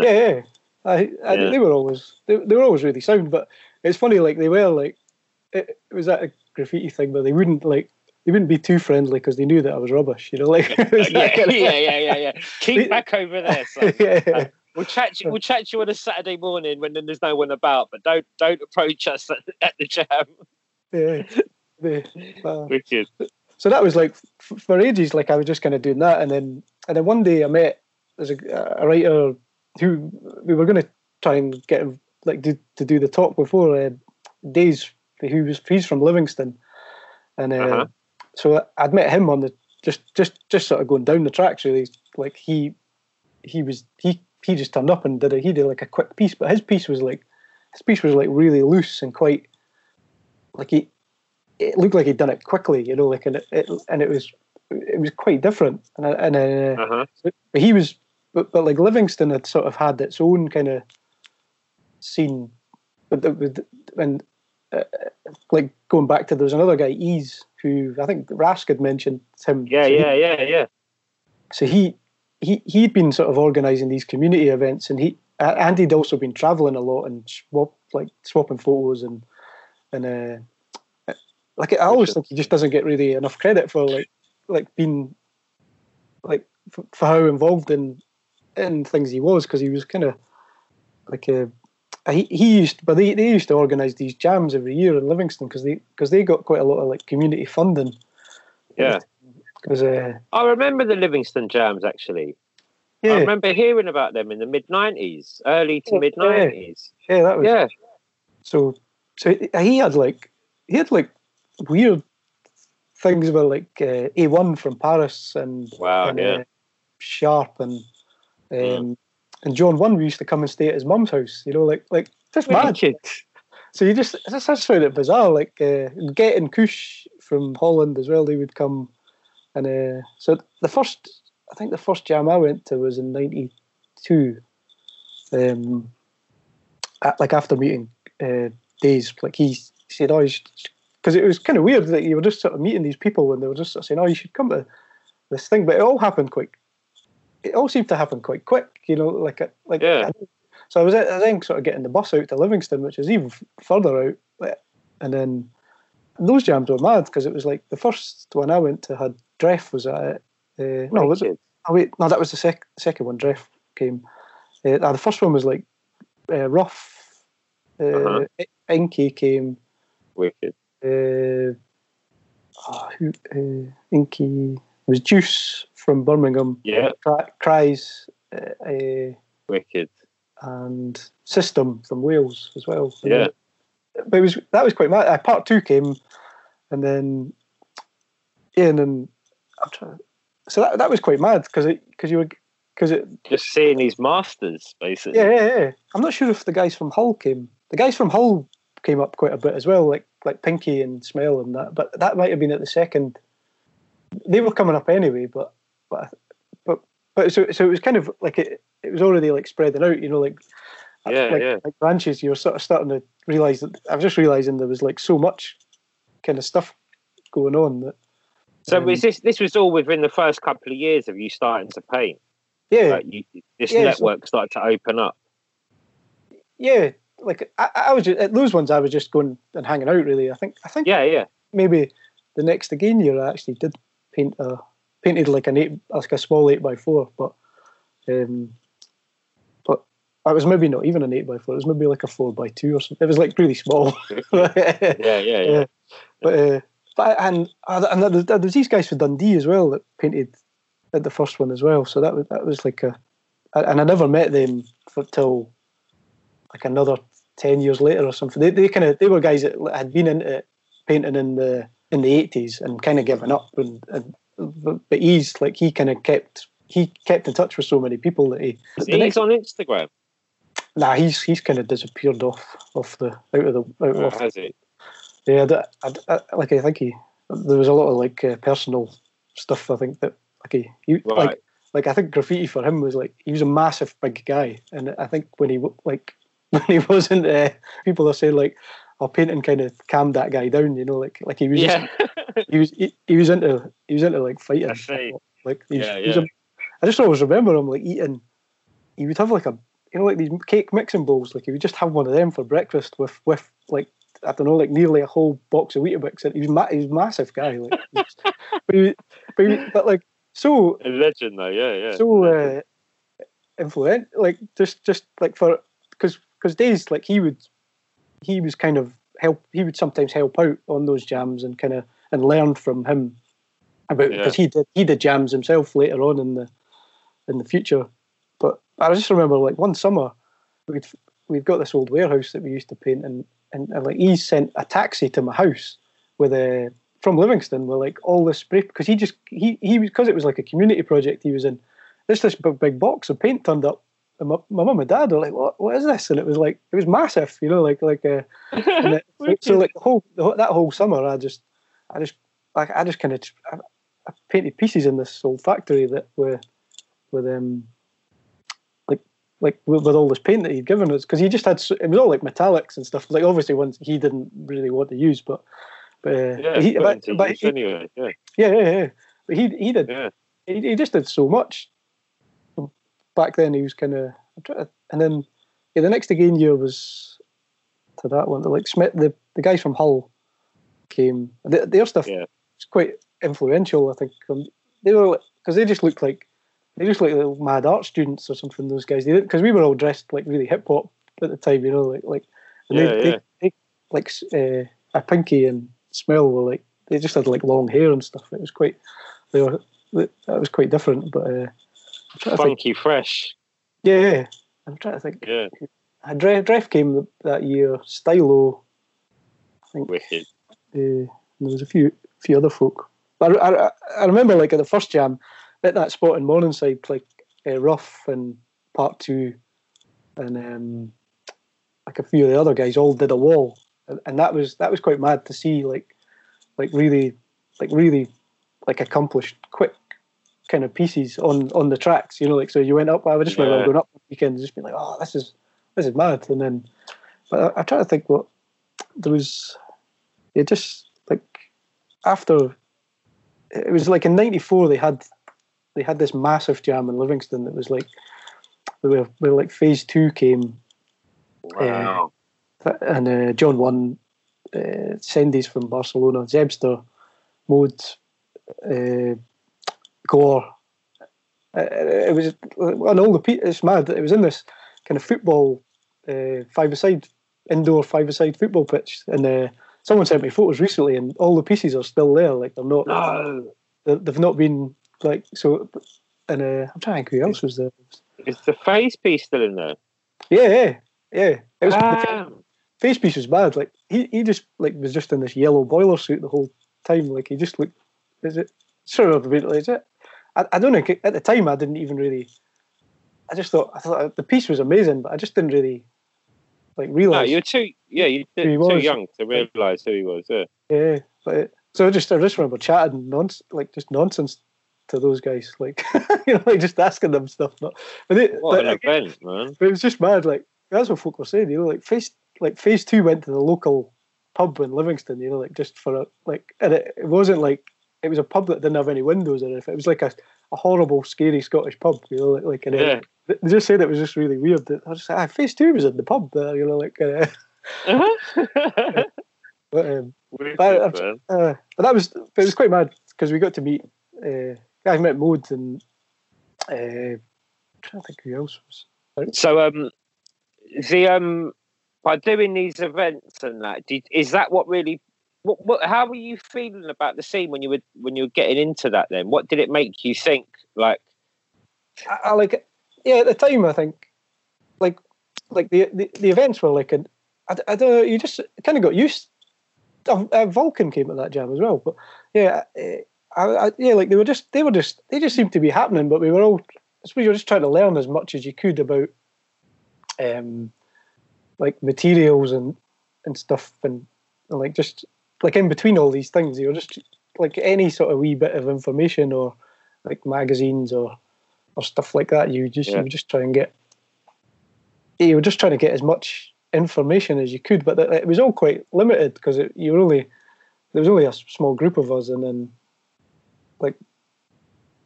yeah, yeah. I, I, Yeah. They were always they, they were always really sound, but it's funny. Like they were like it, it was that a graffiti thing, but they wouldn't like they wouldn't be too friendly because they knew that I was rubbish. You know, like that yeah, kind of- yeah, yeah, yeah, yeah. Keep back over there, son. yeah, We'll chat. To, we'll chat you on a Saturday morning when there's no one about. But don't don't approach us at, at the jam. yeah. They- uh, Wicked. So that was like f- for ages. Like I was just kind of doing that, and then and then one day I met there's a, a writer who we were going to try and get him like do, to do the talk before uh, Days. Who was he's from Livingston, and uh, Uh-huh. so I'd met him on the just just just sort of going down the tracks really. Like he he was he he just turned up and did a he did like a quick piece, but his piece was like his piece was like really loose and quite like he it looked like he'd done it quickly, you know, like and it, it and it was it was quite different. And and uh, Uh-huh. but he was but, but like Livingston had sort of had its own kind of scene with, and uh, like going back to there was another guy Ease who I think Rask had mentioned him Yeah, So he- yeah, yeah, yeah. so he he he'd been sort of organising these community events, and he and he'd also been travelling a lot and swap like swapping photos and and uh, like I always think he just doesn't get really enough credit for like like being like for, for how involved in in things he was because he was kind of like a he, he used, but they, they used to organise these jams every year in Livingston because they because they got quite a lot of like community funding. Yeah. Because uh, I remember the Livingston Jams actually. Yeah. I remember hearing about them in the mid '90s, early to Yeah, mid '90s. yeah, that was Yeah, so. So he had like he had like weird things were like uh, A1 from Paris and Wow, and, yeah. uh, Sharp and um, Mm. and JonOne we used to come and stay at his mum's house. You know, like like just magic. So you just I just, found it bizarre. Like uh, Get and Kush from Holland as well. They would come, and uh, so the first I think the first jam I went to was in '92. Um, at, like after meeting uh, Days, like he said, "Oh, because it was kind of weird that you were just sort of meeting these people and they were just sort of saying, "Oh, you should come to this thing," but it all happened quick. It all seemed to happen quite quick, you know, like a, like Yeah. so I was, I then sort of getting the bus out to Livingston, which is even further out, and then those jams were mad because it was like the first one I went to had Dreff was at it. Uh, no, was it? Oh wait, no, that was the sec- second one. Dreff came. Uh, the first one was like uh, rough. Uh, Uh-huh. Inky came. Wicked. Uh, who, uh, Inky was Juice from Birmingham. Yeah, Cries. Uh, wicked. and System from Wales as well. Yeah. but it was that was quite mad. Part two came, and then yeah, and then I'm trying. So that that was quite mad because it because you were because it Just seeing these masters, basically. yeah, yeah yeah. I'm not sure if the guys from Hull came. The guys from Hull came up quite a bit as well, like like Pinky and Smell and that. But that might have been at the second. They were coming up anyway, but but but but so so it was kind of like it. It was already like spreading out, you know, like Yeah, like, yeah. like branches. You were sort of starting to realize that. I was just realizing there was like so much kind of stuff going on that. So um, was this this was all within the first couple of years of you starting to paint? yeah, Like you, this Yeah, so- network started to open up. yeah. Like I, I was just, at those ones, I was just going and hanging out. Really, I think. I think Yeah, yeah. maybe the next again year I actually did paint a painted like an eight like a small eight by four, but um, but I was maybe not even an eight by four. It was maybe like a four by two or something. It was like really small. Yeah, yeah, yeah. Yeah. but uh, but and and there, there was these guys for Dundee as well that painted at the first one as well. So that was that was like a and I never met them for till like another ten years later or something. They they kind of they were guys that had been into painting in the in the eighties and kind of given up and, and but he's like he kind of kept he kept in touch with so many people that he the He's next, on Instagram. nah he's he's kind of disappeared off off the out of the out Oh, of has he? yeah, that, I, I, like I think he there was a lot of like uh, personal stuff. I think that like he, he Right. like like I think graffiti for him was like he was a massive big guy, and I think when he like when he wasn't, uh, people are saying like, "Oh, painting kind of calmed that guy down," you know, like like he was Yeah. just, he was he, he was into he was into like fighting. I see. Like he was, Yeah, he was yeah. a- I just always remember him like eating. He would have like a you know like these cake mixing bowls. Like he would just have one of them for breakfast with with like I don't know like nearly a whole box of Weetabix. And he was ma- he was a massive guy. Like, he but, he, but, he, but like so A legend, though. Yeah, yeah. so uh, influential. Like just just like for because because days like he would he was kind of help. He would sometimes help out on those jams and kind of and learn from him about Yeah. because he did he did jams himself later on in the in the future. But I just remember like one summer we'd we'd got this old warehouse that we used to paint and and, and like he sent a taxi to my house with a from Livingston with like all this spray because he just he he was because it was like a community project he was in. This this big, big box of paint turned up. And my, my mum and dad were like, "What? What is this?" And it was like, it was massive, you know, like like. Uh, it, so, like the whole, the whole that whole summer, I just, I just, like I just kind of, I, I painted pieces in this old factory that were, with um, like like with, with all this paint that he'd given us because he just had it was all like metallics and stuff. Like obviously ones he didn't really want to use, but but, uh, yeah, he, but, but he- anyway. Yeah, yeah, yeah, yeah. But he he did yeah. he, he just did so much. Back then, he was kind of, and then yeah, the next again year was to that one. Like Smith, the the guys from Hull came. The, their stuff Yeah. was quite influential. I think um, they were because they just looked like they just looked like little mad art students or something. Those guys, they because we were all dressed like really hip hop at the time. You know, like like and Yeah, they, yeah. They, they like uh, a Pinky and Smell were like they just had like long hair and stuff. It was quite they were that was quite different. But uh, I'm think. Funky fresh. Yeah, yeah, I'm trying to think. Yeah. Uh, Dref, Dref came that year. Stylo, I think. Wicked. Uh, and there was a few few other folk. I, I, I remember like at the first jam at that spot in Morningside, like uh, Rough and Part Two, and um, like a few of the other guys all did a wall, and, and that was that was quite mad to see. Like, like really, like really, like accomplished, quick kind of pieces on on the tracks. You know, like so you went up. I would just remember Yeah. going up the just being like, oh, this is this is mad. And then, but I, try to think what there was. It just like after it was like in '94 they had they had this massive jam in Livingston that was like where, where like phase two came Wow. and uh, JonOne uh, Sendi's from Barcelona, Zebster, Mode, uh, Gore. Uh, it was and all the pe- it's mad. It was in this kind of football uh, five-a-side indoor five-a-side football pitch, and uh, someone sent me photos recently, and all the pieces are still there. Like they're not. no. they- They've not been like so. And uh, I'm trying to think who else was there. Is the face piece still in there? Yeah, yeah, yeah. It was the face piece was bad. Like he, he just like was just in this yellow boiler suit the whole time. Like he just looked. Is it sort of a bit? Is it? I, I don't know. At the time, I didn't even really. I just thought I thought uh, the piece was amazing, but I just didn't really like realize. No, you're too. Yeah, you're too was. young to realise who he was. Yeah. yeah, but so I just I just remember chatting nonsense, like just nonsense to those guys, like you know, like just asking them stuff. But, but, they, What an event, man. But it was just mad. Like that's what folk were saying. You know, like phase like phase two went to the local pub in Livingston. You know, like just for a like, and it, it wasn't like it was a pub that didn't have any windows or anything. It was like a, a horrible, scary Scottish pub. You know, like, like and Yeah. it, they just said it was just really weird. That I was just like, ah, phase two was in the pub there. You know, like. Uh, but, um, But- uh, but that was but it was quite mad because we got to meet. Uh, I met Mode and uh, I'm trying to think who else was. So, um, the um, by doing these events and that, did, is that what really? What, what? How were you feeling about the scene when you were when you were getting into that? Then, what did it make you think? Like, I, I like yeah at the time I think like like the the, the events were like i don't know you just kind of got used uh, Vulcan came at that jam as well but yeah uh, I, I, yeah like they were just they were just they just seemed to be happening but we were all I suppose you were just trying to learn as much as you could about um like materials and and stuff and, and like just like in between all these things you were just like any sort of wee bit of information or like magazines or or stuff like that. You just Yeah. you just try and get you were just trying to get as much information as you could, but it it was all quite limited because you were only there was only a small group of us, and then like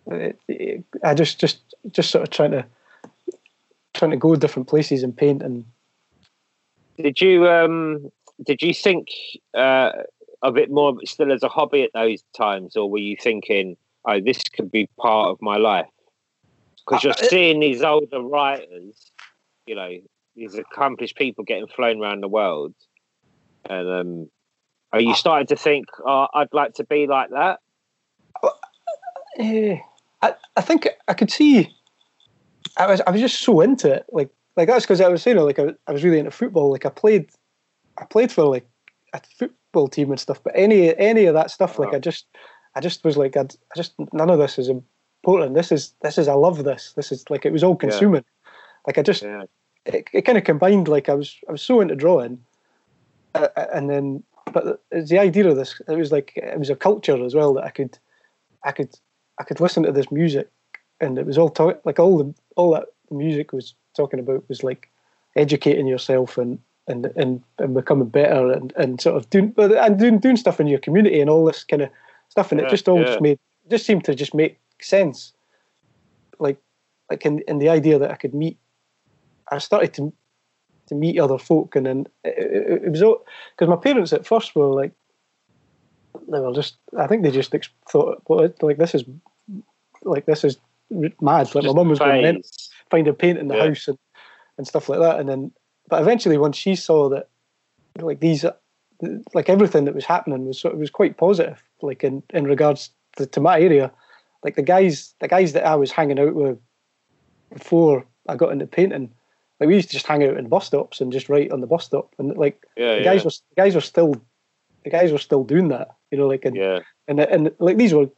it, it, I just just just sort of trying to trying to go different places and paint and did you um, did you think uh, of it more still as a hobby at those times, or were you thinking, "Oh, this could be part of my life"? Because you're Uh, seeing these older writers, you know, these accomplished people getting flown around the world, and um, are you starting to think, "Oh, I'd like to be like that"? Eh, I, I think I could see. I was I was just so into it, like like that's because I was saying like I, I was really into football. Like I played, I played for like a football team and stuff. But any any of that stuff, like Wow. I just I just was like I'd, I just none of this is important. This is this is I love this. This is like it was all consuming. Like I just Yeah, it, it kind of combined like I was I was so into drawing, uh, uh, and then but the idea of this it was like it was a culture as well that I could I could I could listen to this music and it was all talk, like all the all that music was talking about was like educating yourself and and and, and becoming better and, and sort of doing and doing doing stuff in your community and all this kind of stuff and Yeah, it just all yeah. just made just seemed to just make sense like like in, in the idea that I could meet I started to to meet other folk, and then it, it, it was all because my parents at first were like, they were just. I think they just ex- thought, well, like this is, like this is mad. Like my mum was going to find a paint in the Yeah. house and, and stuff like that, and then but eventually, once she saw that, like these, like everything that was happening was sort of was quite positive. Like in in regards to, to my area, like the guys, the guys that I was hanging out with before I got into painting, like we used to just hang out in bus stops and just write on the bus stop, and like Yeah, the guys yeah. were the guys were still the guys were still doing that, you know, like and yeah. and and like these were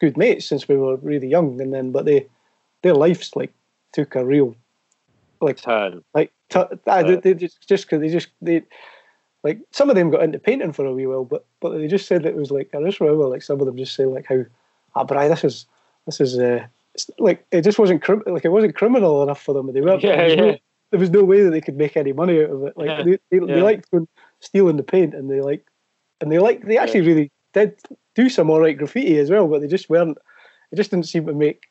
good mates since we were really young, and then but they their lives like took a real like Turn. like t- they, they just just because they just they like some of them got into painting for a wee while, but but they just said that it was like I just remember like some of them just say like how ah, but aye, this is this is uh like it just wasn't crim- like it wasn't criminal enough for them. They weren't. Yeah, there, was yeah. No, there was no way that they could make any money out of it. Like Yeah, they, they, they liked stealing the paint, and they like and they like they actually really did do some alright graffiti as well, but they just weren't. It just didn't seem to make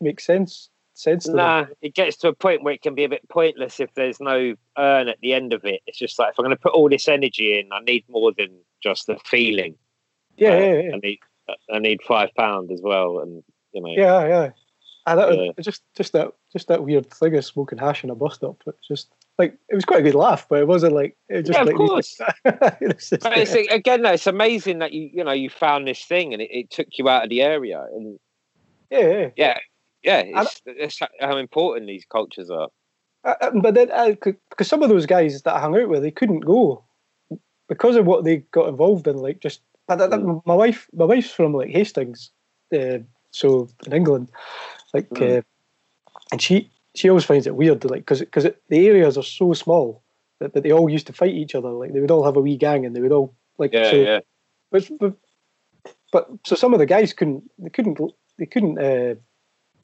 make sense sense them. Nah, it gets to a point where it can be a bit pointless if there's no earn at the end of it. It's just like if I'm going to put all this energy in, I need more than just the feeling. Yeah, Uh, yeah, yeah. I need I need five pound as well, and you know. Yeah, yeah. And that was Yeah. just just that just that weird thing of smoking hash in a bus stop. It's just like it was quite a good laugh, but it wasn't like it was just Yeah, of like course. it's just, But it's, again, though, it's amazing that you you know you found this thing and it, it took you out of the area, and yeah, yeah. yeah, yeah, it's, it's how important these cultures are. Uh, uh, but then because some of those guys that I hung out with, they couldn't go because of what they got involved in. Like just but that, that- Mm. my wife, my wife's from like Hastings, uh, so in England, like, Mm. uh, and she she always finds it weird, like because because the areas are so small that, that they all used to fight each other. Like they would all have a wee gang, and they would all like Yeah, so. yeah, But, but but so some of the guys couldn't they couldn't go- they couldn't uh,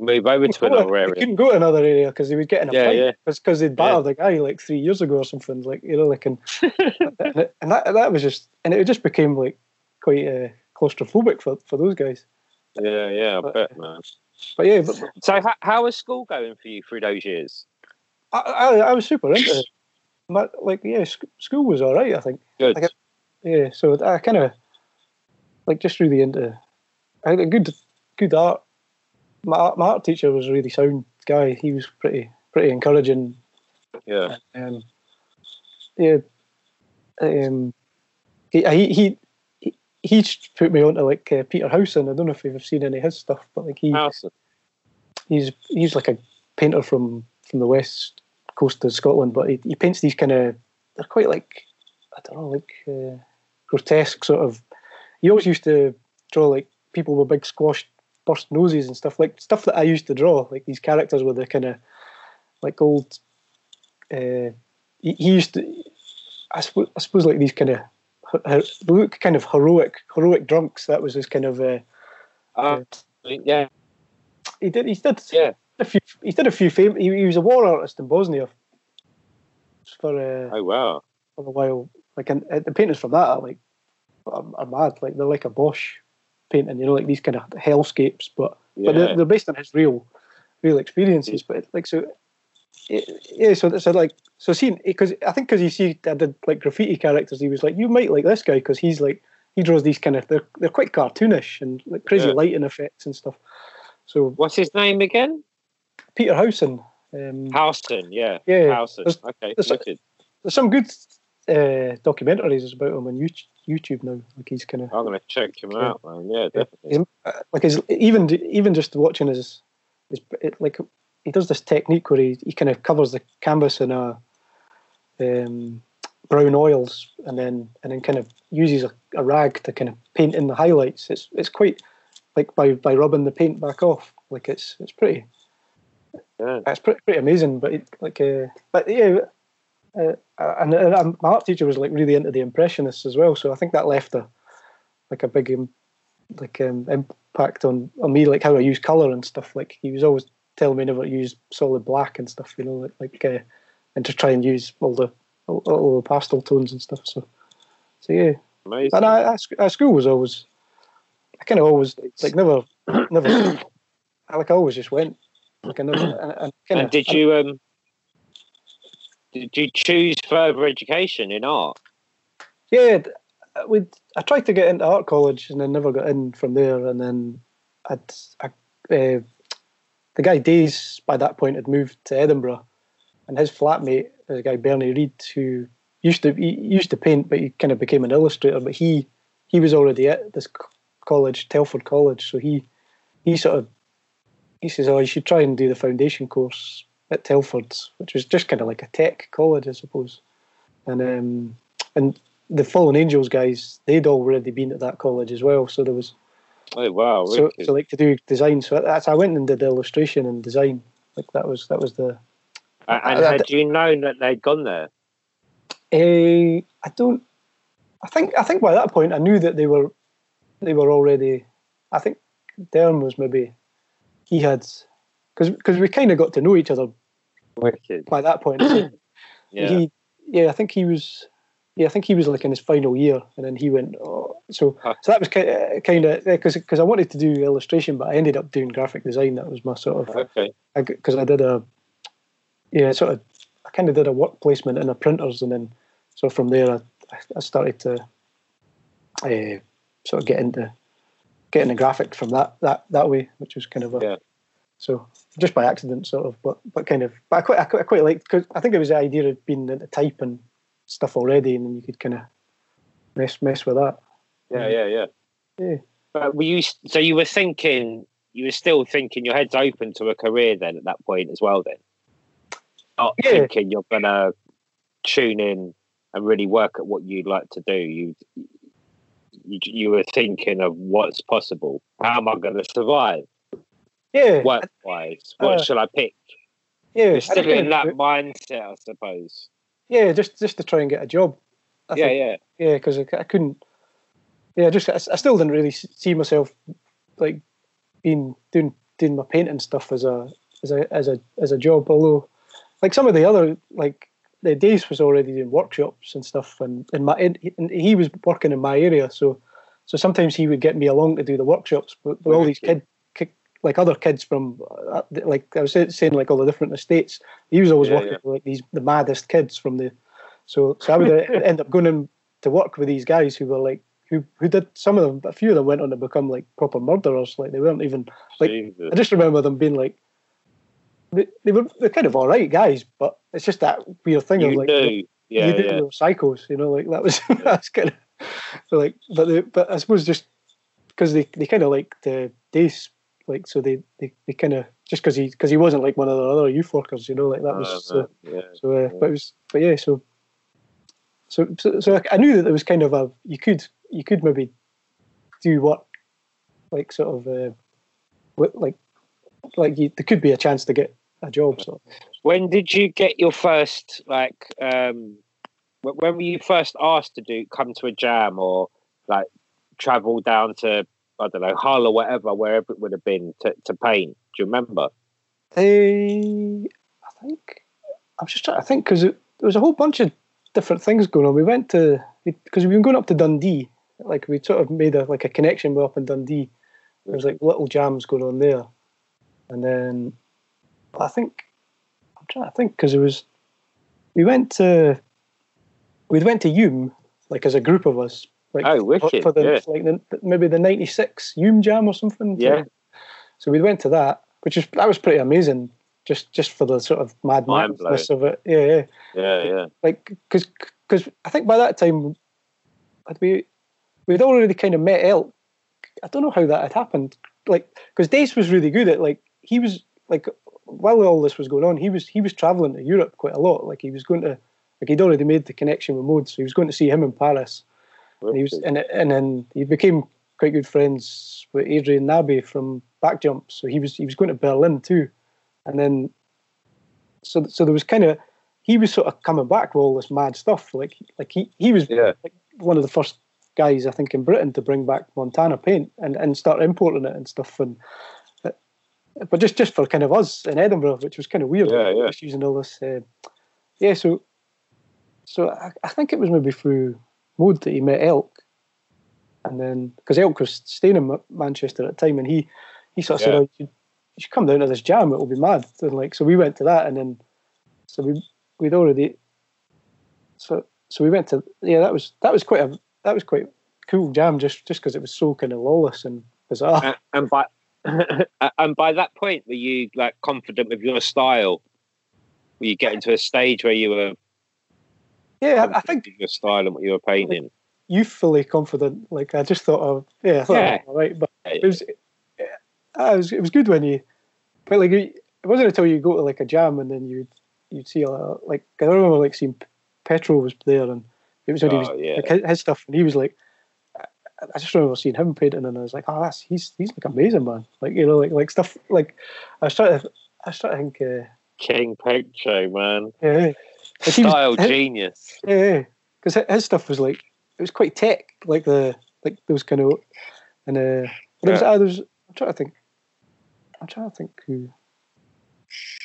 move over to go another they area. couldn't go to another area because he would get in a Yeah, fight yeah. because they'd battered a guy like three years ago or something like you know like and and, it- and that that was just and it just became like quite uh, claustrophobic for, for those guys Yeah, yeah, I But- bet, man. but yeah but So, how, how was school going for you through those years? I, I, I was super into it My, like yeah sc- school was all right I think Good. Like yeah so I kind of like just really into I had a good good art my, art- my art teacher was a really sound guy he was pretty pretty encouraging Yeah, um, yeah, um, he he he he- he put me onto like uh, Peter Howson. I don't know if you've seen any of his stuff, but like he Awesome. he's he's like a painter from from the west coast of Scotland, but he, he paints these kind of they're quite like I don't know like uh, grotesque sort of. He always used to draw like people with big squashed burst noses and stuff like stuff that I used to draw, like these characters with the kind of like old. Uh, he, he used to, I suppose, I suppose like these kind of they look kind of heroic, heroic drunks. That was his kind of. Uh, Uh, yeah, he did. He did. Yeah. A few. He did a few fame. He, he was a war artist in Bosnia for uh, oh wow. for a while. Like and, uh, the paintings from that are like are, are mad. Like they're like a Bosch painting. You know, like these kind of hellscapes, but but they're, they're based on his real real experiences. But like so, it- yeah. So so like so see because I think because you see I did like graffiti characters. He was like you might like this guy because he's like he draws these kind of they're they're quite cartoonish and like crazy Yeah. lighting effects and stuff. So What's his name again? Peter Howson. Um, Houston. Yeah, Yeah, Houston. there's- Okay, there's- there's some good uh, documentaries about him on YouTube, now. Like he's kind of I'm gonna check him out, man. Yeah, definitely. He's, like his even even just watching his, his it, like he does this technique where he, he kind of covers the canvas in a um, brown oils and then and then kind of uses a, a rag to kind of paint in the highlights. It's it's quite like by by rubbing the paint back off. Like it's it's pretty Yeah. it's pretty, pretty amazing. But it, like uh, but yeah. Uh, and, and um, my art teacher was like really into the impressionists as well, so I think that left a like a big like um, impact on on me, like how I use color and stuff. Like he was always telling me never to use solid black and stuff, you know, like like uh, and to try and use all the all, all the pastel tones and stuff. So so yeah, Amazing. and I, I, at school was always I kind of always like never never I like I always just went like I never and, and, kinda, and did you um did you choose further education in art? Yeah, we. I tried to get into art college and then never got in from there. And then I'd, I, uh, the guy Days by that point had moved to Edinburgh, and his flatmate a guy Bernie Reed who used to he used to paint, but he kind of became an illustrator. But he he was already at this college, Telford College, so he he sort of he says, "Oh, you should try and do the foundation course at Telford's, which was just kind of like a tech college, I suppose." And um, and the Fallen Angels guys, they'd already been at that college as well, so there was Oh wow! so, so like to do design. So that's I went and did illustration and design. Like that was that was the. And I- had you known that they'd gone there? Uh, I don't. I think I think by that point I knew that they were, they were already. I think Derm was maybe, he had, because because we kind of got to know each other Wicked. by that point. Yeah. He, yeah, I think he was. Yeah, I think he was like in his final year, and then he went. Oh, so, Huh. so that was kind of, kind of because because I wanted to do illustration, but I ended up doing graphic design. That was my sort of okay. because I, did a yeah sort of I kind of did a work placement in a printers and then so from there I, I started to uh, sort of get into getting the graphic from that that that way which was kind of a Yeah. So just by accident sort of but but kind of but I quite I quite, I quite liked because I think it was the idea of being the type and stuff already and then you could kind of mess mess with that Yeah, yeah, yeah. Yeah. But were you? So you were thinking? You were still thinking your head's open to a career then at that point as well. Then, not Yeah. thinking you're gonna tune in and really work at what you'd like to do. You, you, you were thinking of what's possible. How am I going to survive yeah work wise? What Uh, shall I pick? yeah still in that mindset, I suppose. yeah just just to try and get a job I yeah, think. yeah. yeah, because I, I couldn't. Yeah, just I, I still didn't really see myself like being doing doing my painting stuff as a as a as a as a job. Although, like some of the other like the days was already doing workshops and stuff, and and my and he was working in my area, so so sometimes he would get me along to do the workshops. But with all these kid like other kids from uh, like I was saying like all the different estates, he was always Yeah, working yeah. with like these the maddest kids from the so, so I would uh, end up going in to work with these guys who were like, who who did some of them, but a few of them went on to become like proper murderers. Like they weren't even. Like, Jesus. I just remember them being like, they, they were they're kind of all right guys, but it's just that weird thing you of like, knew. Yeah, you yeah. they were psychos, you know, like that was that's kind of so like, but they, but I suppose just because they they kind of like the days. Like so, they they, they kind of just because he because he wasn't like one of the other youth workers, you know, like that was Oh, so, yeah. so, uh, but it was, but yeah, so, so, so, so I- I knew that there was kind of a you could you could maybe do work like sort of uh, wi- like like you, there could be a chance to get a job. So When did you get your first like? um When were you first asked to do come to a jam or like travel down to I don't know Hull or whatever, wherever it would have been to, to paint? Do you remember? I, I think I'm just trying to think because there was a whole bunch of different things going on. We went to because we've been going up to Dundee. Like we sort of made a like a connection with up in Dundee. There was like little jams going on there, and then I think I'm trying to think because it was we went to we went to Hulme like as a group of us. Like Oh, wicked, for the yeah. like the, maybe the '96 Hulme Jam or something. Yeah. So we went to that, which is that was pretty amazing. Just just for the sort of mad madness of it. Yeah, yeah. Yeah, yeah. Like because because I think by that time had we we'd already kind of met Elk. I don't know how that had happened. Like because Dace was really good at like he was like while all this was going on, he was he was traveling to Europe quite a lot. Like he was going to like he'd already made the connection with Mode, so he was going to see him in Paris. And he was and and then he became quite good friends with Adrian Nabi from Backjump. So he was he was going to Berlin too, and then so so there was kind of he was sort of coming back with all this mad stuff. Like like he he was Yeah. like one of the first guys I think in Britain to bring back Montana paint and and start importing it and stuff and. uh, But just, just for kind of us in Edinburgh, which was kind of weird, Yeah, yeah. just using all this. Uh, yeah, so so I, I think it was maybe through Mode that he met Elk, and then because Elk was staying in Manchester at the time, and he he sort of said, "Oh, you should, come down to this jam. It will be mad." And like, so we went to that, and then so we we'd already so so we went to yeah that was that was quite a that was quite cool jam just just because it was so kind of lawless and bizarre. and, and by and by that point, were you like confident with your style? Were you getting to a stage where you were Yeah, I, I think your style and what you were painting? youthfully confident. Like I just thought of yeah, I thought Yeah. all right, but it was it, was it was good when you but like it wasn't until you go to like a jam and then you'd you'd see a like I remember like seeing Petro was there and it was when he was Oh, yeah. like his, his stuff and he was like I- just remember seeing him painting and I was like oh that's he's he's like amazing man like you know like like stuff like I was trying to I was trying to think uh, King Petro, man. yeah, yeah. Was- Style his- genius. yeah, because his stuff was like it was quite tech, like the like those kind of and uh, there was, Yeah. ah, was I'm trying to think, I'm trying to think who.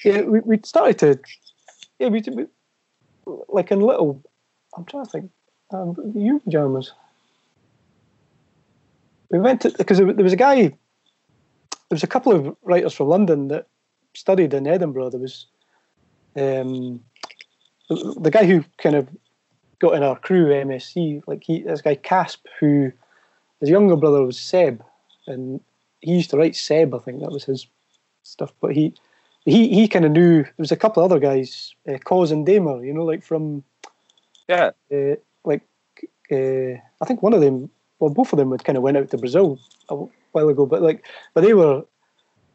Yeah, we we started to, yeah, we, we like in little. I'm trying to think, um, you pajamas. We went to because there was a guy. There was a couple of writers from London that studied in Edinburgh. There was, um, the, guy who kind of got in our crew MSC, like he this guy Casp, who his younger brother was Seb, and he used to write Seb, I think that was his stuff. But he he he kind of knew there was a couple of other guys, uh, Cos and Damer, you know, like from Yeah. uh, like uh, I think one of them, well, both of them had kind of went out to Brazil a while ago, but like, but they were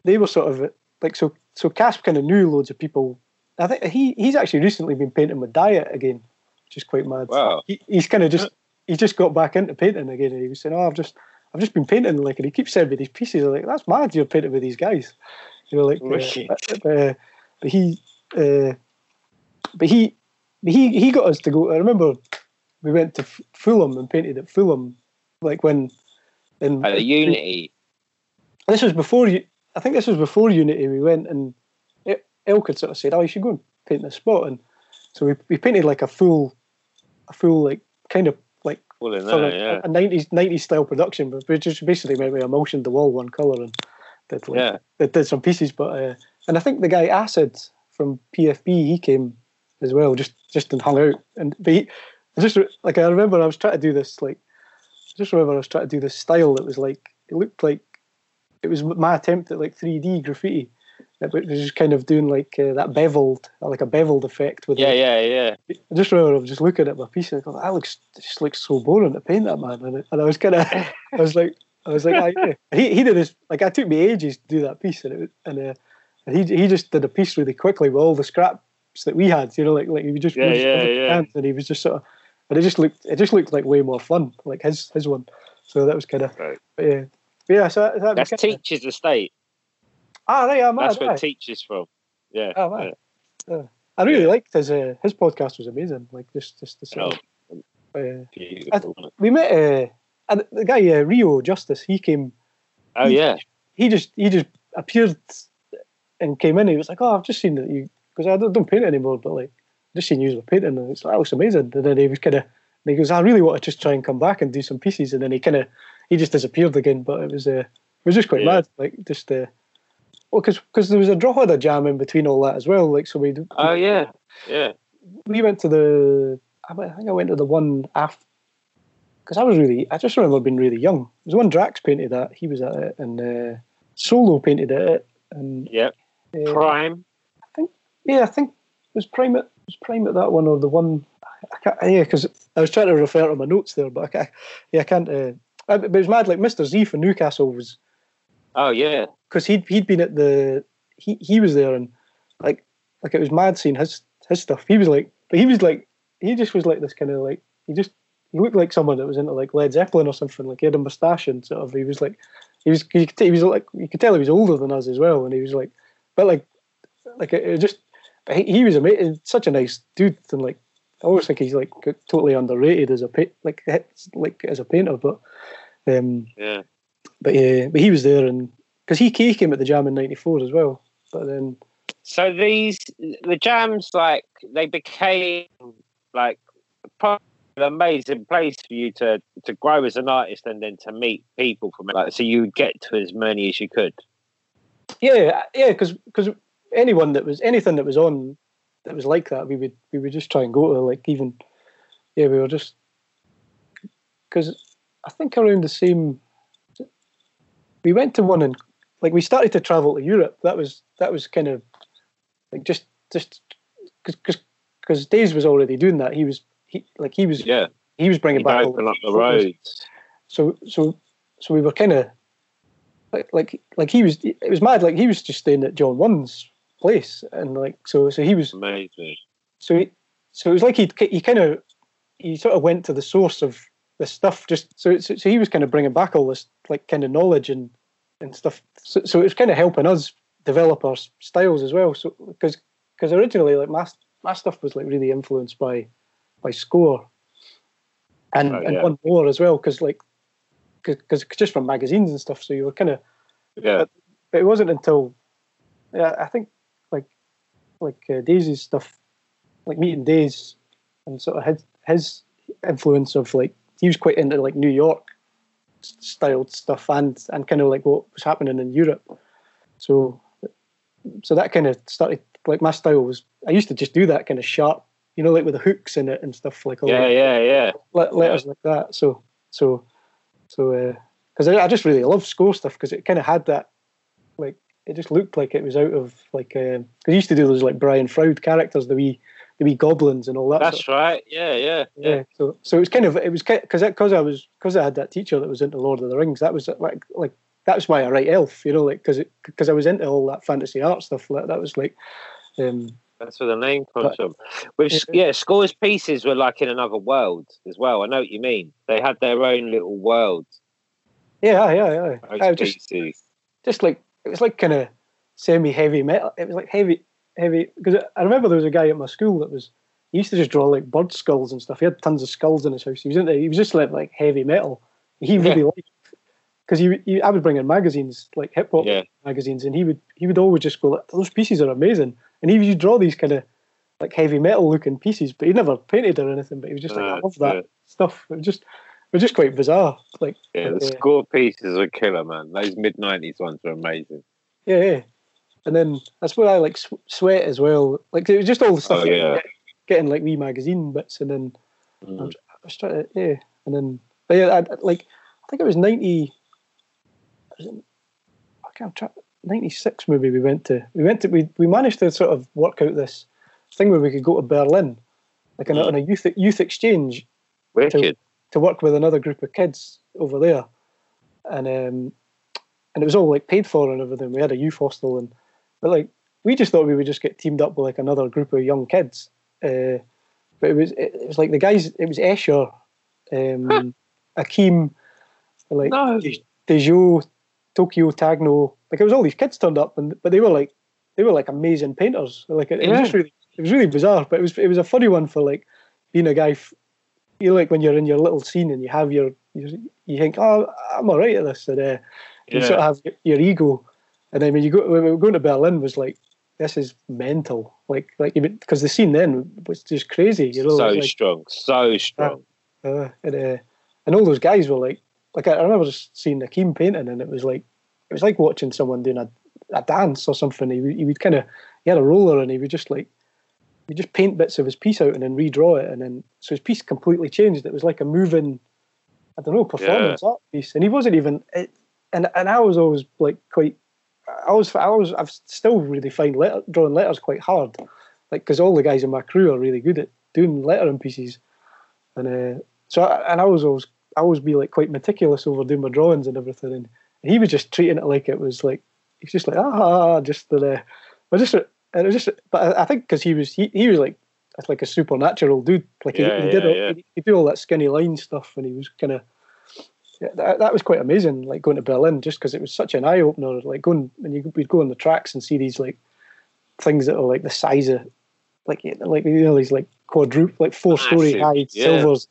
they were sort of like so so Casp kind of knew loads of people. I think he he's actually recently been painting with Diet again, which is quite mad. Wow. He, he's kind of just he just got back into painting again, and he was saying, "Oh, I've just I've just been painting like," and he keeps sending me these pieces. I'm like, "That's mad! You're painting with these guys." You know, like, uh, but, uh, but he, uh, but he, he, he got us to go. I remember we went to F- Fulham and painted at Fulham, like when. In, At the Unity. This was before you. I think this was before Unity. We went and it, Elk had sort of said, "Oh, you should go and paint this spot," and so we, we painted like a full, a full like kind of like Well, in sort there, of yeah. a nineties nineties style production, but we just basically maybe emulsioned the wall one color and did like Yeah. did, did some pieces. But uh, and I think the guy Acid from PFB he came as well, just just and hung out. And but he, I just like I remember I was trying to do this like I just remember I was trying to do this style that was like it looked like it was my attempt at like 3D graffiti. It was just kind of doing like uh, that beveled, like a beveled effect with Yeah, like, yeah, yeah. I just remember I was just looking at my piece and I thought that looks just looks so boring to paint that man and, it, and I was kind of I was like I was like I, yeah. he he did this like I took me ages to do that piece and it and, uh, and he he just did a piece really quickly with all the scraps that we had you know like like he just Yeah, yeah, yeah. and he was just sort of and it just looked it just looked like way more fun like his his one so that was kind of Right. yeah But yeah so that That's was kinda, Teacher's Estate. Ah right I'm That's where. Teacher's from. Yeah. Oh, man. I really liked his uh, his podcast was amazing like just just the Oh, sort of, uh, beautiful. we met uh, and the guy uh, Rio Justice. He came. Oh, he, yeah. He just he just appeared and came in. He was like, "Oh, I've just seen that you because I don't, don't paint anymore, but like just seen you were painting, and it's like, that looks amazing." And then he was kind of he goes, "I really want to just try and come back and do some pieces," and then he kind of he just disappeared again. But it was uh, it was just quite Yeah. mad, like just uh, well, because there was a draw a jam in between all that as well. Like so we Oh, yeah. Yeah. we went to the. I think I went to the one after because I was really. I just remember being really young. There was one Drax painted that He was at it, and uh, Solo painted it, and yeah, uh, Prime. I think yeah, I think it was Prime at was Prime at that one or the one. I can't, yeah, because I was trying to refer to my notes there, but I can't, yeah, I can't. Uh, I- but it was mad. Like Mister Z for Newcastle was Oh, yeah. because he'd he'd been at the he he was there and like like it was mad seeing his his stuff. He was like, but he was like he just was like this kind of like he just he looked like someone that was into like Led Zeppelin or something. Like he had a moustache and sort of he was like he was t- he was like you could tell he was older than us as well, and he was like but like like it, it just but he, he was amazing, such a nice dude and like. I always think he's like totally underrated as a like like as a painter, but um, Yeah. But yeah, but he was there, and because he, he came at the jam in '94 as well. But then, So these, the jams, like, they became, like, an amazing place for you to, to grow as an artist and then to meet people from it. Like, so you would get to as many as you could. yeah, yeah, because because anyone that was anything that was on that was like that, we would we would just try and go to like even yeah, we were just because I think around the same we went to one and like we started to travel to Europe. That was that was kind of like just just because because Days was already doing that. He was he like he was Yeah, he was bringing he back all up the roads. So so so we were kind of like like like he was. It was mad. Like he was just staying at JonOne's place, and like so so he was Amazing. so he, so it was like he he kind of he sort of went to the source of this stuff. Just so so, so he was kind of bringing back all this like kind of knowledge and and stuff. So, so it was kind of helping us develop our styles as well. So because because originally like my my stuff was like really influenced by by score and Oh, and yeah. one more as well because like because just from magazines and stuff. So you were kind of Yeah, but it wasn't until yeah, I think like like uh, Daisy's stuff, like meeting Days, and sort of his his influence of like he was quite into like New York styled stuff and and kind of like what was happening in Europe. So so that kind of started like my style was I used to just do that kind of sharp, you know, like with the hooks in it and stuff like all yeah, that yeah, yeah. let, letters like that. So so so uh, because I, I just really love score stuff because it kind of had that like it just looked like it was out of like um, because I used to do those like Brian Froud characters, the wee the wee goblins and all that. That's sort right. Yeah, yeah, yeah. yeah. So so it was kind of it was because because I was because I had that teacher that was into Lord of the Rings. That was like like that's why I write Elph. You know, like because because I was into all that fantasy art stuff. Like, that was like. Um, That's where the name comes But- from. With Yeah. Scores pieces were like in another world as well. I know what you mean. They had their own little world. yeah, yeah, yeah. Those just pieces. just like it was like kind of semi heavy metal. It was like heavy, heavy because I remember there was a guy at my school that was he used to just draw like bird skulls and stuff. He had tons of skulls in his house. He was into he was just like like heavy metal. He really liked because he, he I would bring in magazines like hip hop Yeah. magazines, and he would he would always just go like those pieces are amazing, and he would draw these kind of like heavy metal looking pieces, but he never painted or anything. But he was just like I Uh, love that yeah. stuff. It was just it was just quite bizarre. Like Yeah, the uh, score pieces are killer, man. Those mid nineties ones were amazing. Yeah, yeah. And then that's where I like sw- sweat as well. Like it was just all the stuff. Oh, yeah. get- Getting like wee magazine bits, and then Mm. I was trying to yeah, and then but yeah, I, I- like I think it was ninety. was it- I can't try. Ninety six maybe we went to. We went to. We we managed to sort of work out this thing where we could go to Berlin, like on, a Mm. on a youth youth exchange Wicked. to work with another group of kids over there, and um, and it was all like paid for and everything. We had a youth hostel, and but like we just thought we would just get teamed up with like another group of young kids. Uh, but it was it, was like the guys. It was Escher, um, Akeem, like No. Dejo, Tokyo Tagno. Like it was all these kids turned up, and but they were like they were like amazing painters. Like it, it was Yeah. just really it was really bizarre, but it was it was a funny one for like being a guy. f- You know, like when you're in your little scene and you have your you, you think, oh, I'm all right at this, and uh, you sort of have your, your ego, and then when you go when we were going to Berlin was like this is mental, like like because the scene then was just crazy. You know, so like, strong. So strong. uh, and uh, and all those guys were like, like I, I remember just seeing Akeem painting, and it was like, it was like watching someone doing a, a dance or something. He would, he would kind of, he had a roller, and he would just like, he just paint bits of his piece out and then redraw it, and then so his piece completely changed. It was like a moving, I don't know, performance art piece, and he wasn't even. It, and and I was always like quite. I was I was I've still really find letter, drawing letters quite hard, like because all the guys in my crew are really good at doing lettering pieces, and uh, so I, and I was always I always be like quite meticulous over doing my drawings and everything, and, and he was just treating it like it was like he's just like ah just the uh, I just and it was just but I, I think because he was he, he was like like a supernatural dude like he, Yeah, he did yeah, all, yeah. He, he did all that skinny line stuff and he was kind of that, that was quite amazing like going to Berlin just because it was such an eye opener like going and you we'd go on the tracks and see these like things that are like the size of like like you know these like quadruple like four story high yeah. silvers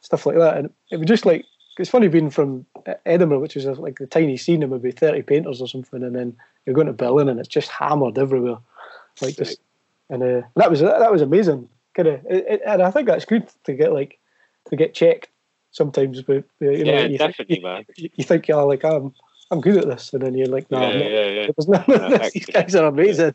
stuff like that. And it was just like it's funny being from Edinburgh which is like the tiny scene of maybe 30 painters or something and then you're going to Berlin and it's just hammered everywhere. Like just and uh, that was that was amazing. Kind of and I think that's good to get like to get checked sometimes but uh, you know Yeah, you definitely, think, man. you, you think yeah like I'm I'm good at this and then you're like no yeah, yeah, yeah. it was none of No, this. These guys are amazing.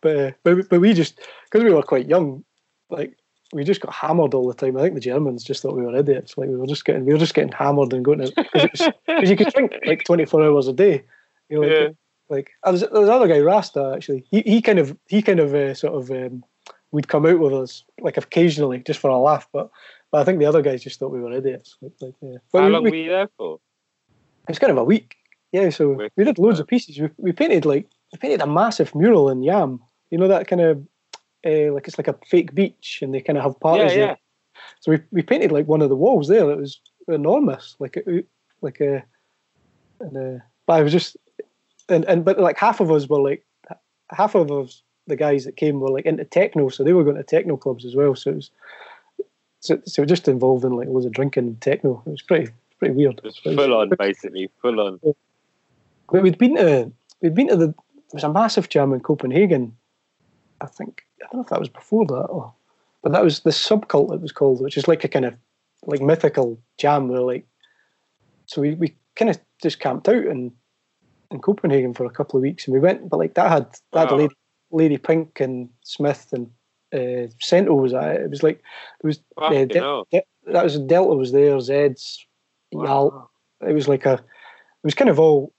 But, uh, but but we just because we were quite young, like we just got hammered all the time. I think the Germans just thought we were idiots. Like we were just getting we were just getting hammered and going to because you could drink like twenty four hours a day. You know, like, Yeah. like there's, there's another guy Rasta actually. He he kind of he kind of uh, sort of um, would come out with us like occasionally just for a laugh, but but I think the other guys just thought we were idiots. Like, yeah. But How we- long we- were you there for? it was kind of a week. Yeah, so Wicked, we did loads man. of pieces. We, we painted like we painted a massive mural in YAAM. You know that kind of uh, like it's like a fake beach, and they kind of have parties. Yeah, there. yeah. So we, we painted like one of the walls there. It was enormous, like a, like a, and uh, but I was just and and but like half of us were like half of us the guys that came were like into techno, so they were going to techno clubs as well. So it was so, so just involved in like loads of drinking and techno. It was pretty pretty weird. It was- full on, basically, full on. but we'd been to we'd been to the there was a massive jam in Copenhagen. I think I don't know if that was before that or but that was the subcult it was called, which is like a kind of like mythical jam where like so we, we kind of just camped out in in Copenhagen for a couple of weeks and we went but like that had that had Wow. Lady, Lady Pink and Smith and uh Cento was at it. It was like it was Fucking de- de- that was Delta was there, Zeds, Wow. it was like a it was kind of all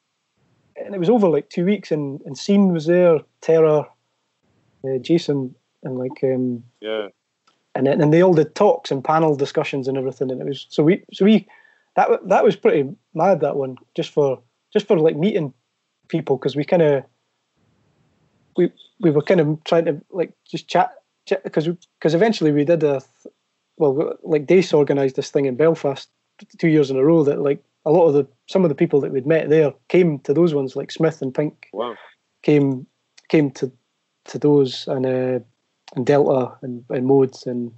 and it was over like two weeks and and scene was there terror uh, jason and like um Yeah. and then and they all did talks and panel discussions and everything and it was so we so we that that was pretty mad that one just for just for like meeting people because we kind of we we were kind of trying to like just chat because because eventually we did a well like Dace organised this thing in Belfast two years in a row that like a lot of the some of the people that we'd met there came to those ones like Smith and Pink Wow. came came to to those and uh, and Delta and, and Modes and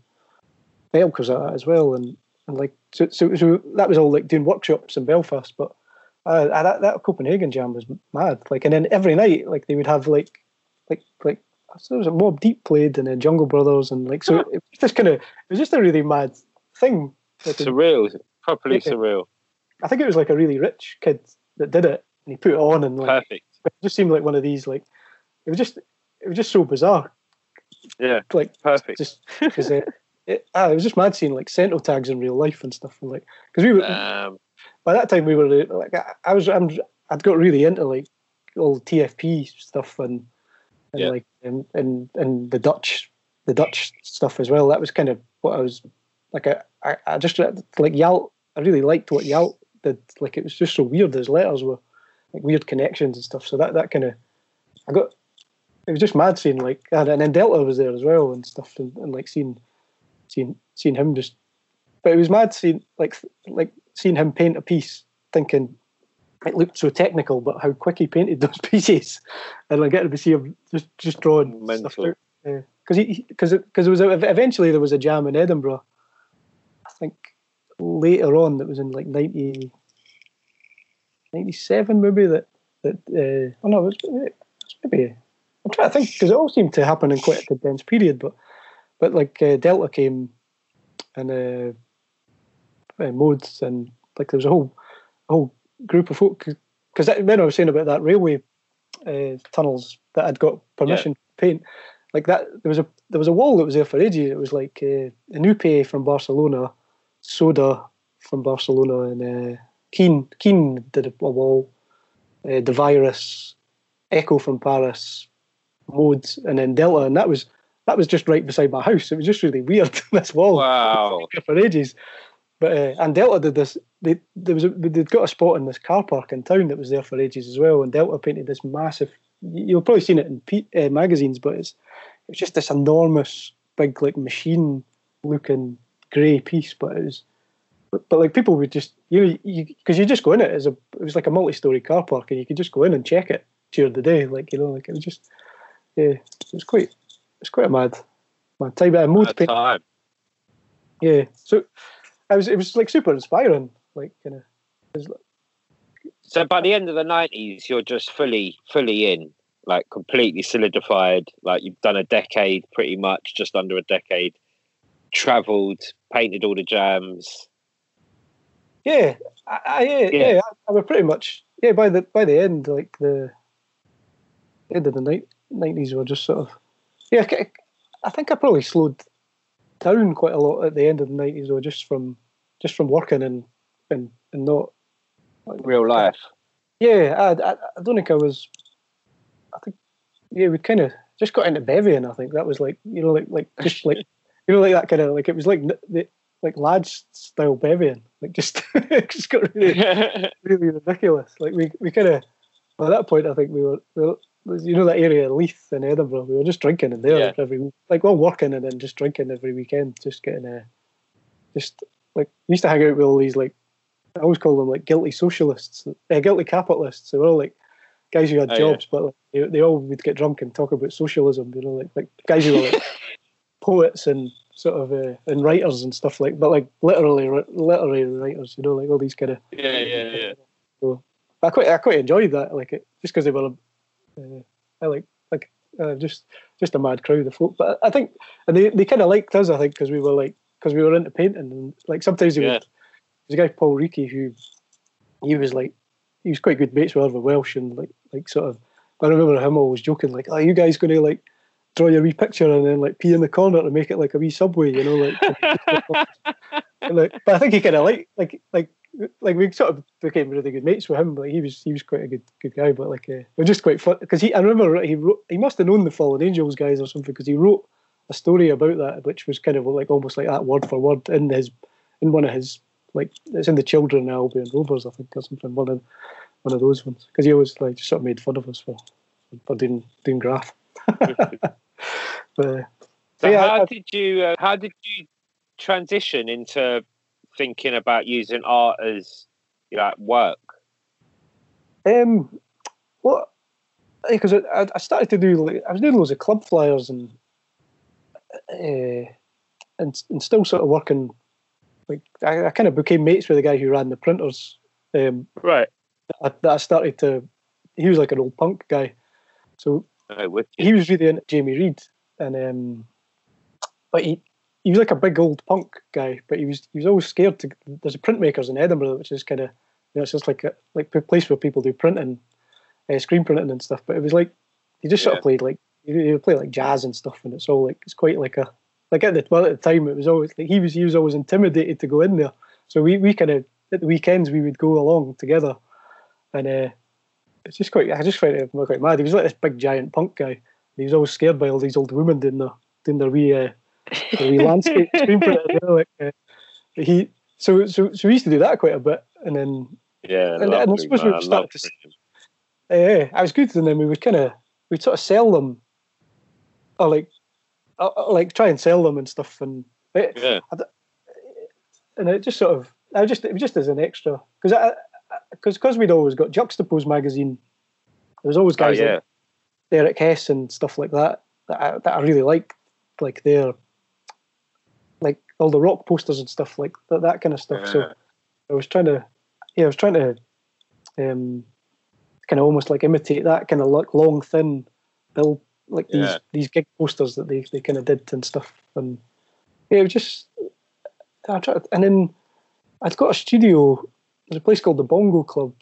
Elk was at that as well and, and like so, so so that was all like doing workshops in Belfast but uh, that that Copenhagen jam was mad like and then every night like they would have like like like there was a Mobb Deep played and then Jungle Brothers and like so it was just kind of it was just a really mad thing Surreal. Properly Yeah. surreal. I think it was like a really rich kid that did it and he put it on and like Perfect. it just seemed like one of these like it was just it was just so bizarre Yeah. like Perfect. just because it, it, ah, it was just mad seeing like Sentinel tags in real life and stuff and like because we were Um, by that time we were uh, like I, I was I'm, I'd got really into like all TFP stuff and and Yeah. like and, and and the Dutch the Dutch stuff as well. That was kind of what I was like I I, I just like Yalt I really liked what Yalt did. Like it was just so weird his letters were like weird connections and stuff. So that that kind of I got it was just mad seeing like and, then Delta was there as well and stuff and, and like seeing seeing seeing him just but it was mad seeing like like seeing him paint a piece thinking it looked so technical but how quick he painted those pieces and like get to see him just just drawing stuff Mental. out because he because because it was a, eventually there was a jam in Edinburgh. I think later on that was in like 90 97 maybe that that uh, oh no it was, it was maybe I'm trying to think because it all seemed to happen in quite a condensed period but but like uh, Delta came and uh, uh, modes and like there was a whole a whole group of folk because when I was saying about that railway uh, tunnels that I'd got permission to paint like that there was a there was a wall that was there for ages it was like uh, Anupe from Barcelona Soda from Barcelona and uh, Keen Keen did a, a wall uh, the virus Echo from Paris modes and then Delta and that was that was just right beside my house it was just really weird this wall wow. for ages. But uh, and Delta did this. They there was a, they'd got a spot in this car park in town that was there for ages as well. And Delta painted this massive. You'll probably seen it in P, uh, magazines, but it's it's just this enormous, big like machine looking grey piece. But it was, but, but like people would just you know you because you just go in it as a it was like a multi story car park and you could just go in and check it during the day. Like you know like it was just yeah it was quite it was quite a mad mad time. Time. yeah. So I was it was like super inspiring. Like kind of So by the end of the nineties, you're just fully, fully in, like completely solidified. Like you've done a decade, pretty much, just under a decade. Travelled, painted all the jams. yeah, I, I, yeah, Yeah. yeah. I, I was pretty much yeah. By the by the end, like the end of the nineties were just sort of yeah. I, I think I probably slowed down quite a lot at the end of the nineties, or just from just from working and and and not Real life. Yeah, I, I, I don't think I was. I think yeah, we kind of just got into bevying. I think that was like you know like like just like you know like that kind of like it was like the like lads style bevying. Like just just got really really ridiculous. Like we we kind of at that point I think we were, we were you know that area of Leith in Edinburgh. We were just drinking in there Yeah. like every week, like all working and then just drinking every weekend, just getting uh, just like we used to hang out with all these like I always call them like guilty socialists, uh, guilty capitalists. They were all like guys who had Oh, yeah. jobs, but like, they, they all would get drunk and talk about socialism. You know, like like guys who were like poets and sort of uh, and writers and stuff like, but like literally literary writers. You know, like all these kind of yeah, yeah, yeah. So I quite I quite enjoyed that. Like it just because they were, uh, I like like uh, just just a mad crowd of folk. But I think and they they kind of liked us. I think because we were like because we were into painting and like sometimes they Yeah. would. There's a guy Paul Reekie who he was like he was quite good mates with Oliver Welsh and like like sort of. I remember him always joking like, "Are you guys going to like draw your wee picture and then like pee in the corner to make it like a wee subway?" You know, like. Like, but I think he kind of like like like like we sort of became really good mates with him. Like he was he was quite a good good guy, but like uh, was just quite fun because he I remember he wrote he must have known the Fallen Angels guys or something because he wrote a story about that which was kind of like almost like that word for word in his in one of his like it's in the Children Albion Rovers I think or something one of one of those ones because he always like sort of made fun of us for for doing doing graph. but So Yeah, how I- did you uh, how did you transition into thinking about using art as like work? Um, well, because I, I started to do, like, I was doing loads of club flyers and, uh, and and still sort of working. Like I, I kind of became mates with the guy who ran the printers. Um, Right. I, I started to. He was like an old punk guy, so he was really into Jamie Reid, and um, but he he was like a big old punk guy, but he was he was always scared to. There's a printmakers in Edinburgh, which is kind of you know it's just like a like a place where people do printing, uh, screen printing and stuff. But it was like he just sort Yeah. of played like he would play like jazz and stuff, and it's all like it's quite like a like at the well at the time it was always like he was he was always intimidated to go in there. So we we kind of at the weekends we would go along together, and uh, it's just quite I just find it quite mad. He was like this big giant punk guy. He was always scared by all these old women doing their doing their wee, uh, their wee landscape screen printing. You know, like, uh, he so so so we used to do that quite a bit, and then Yeah, and- and I lovely, suppose we've man. I started to s- printing. uh, I was good, and then we would kind of we'd sort of sell them, or like like try and sell them and stuff, and it, Yeah. and it just sort of I just it was just as an extra because I because because we'd always got Juxtapoz magazine. There was always Oh, guys yeah. like Derek Hess and stuff like that that I, that I really liked, like their like all the rock posters and stuff like that, that kind of stuff. So I was trying to, yeah, I was trying to, um, kind of almost like imitate that kind of like long, thin, bill like these Yeah. these gig posters that they they kind of did and stuff. And yeah, it was just, I tried, and then I'd got a studio. There's a place called the Bongo Club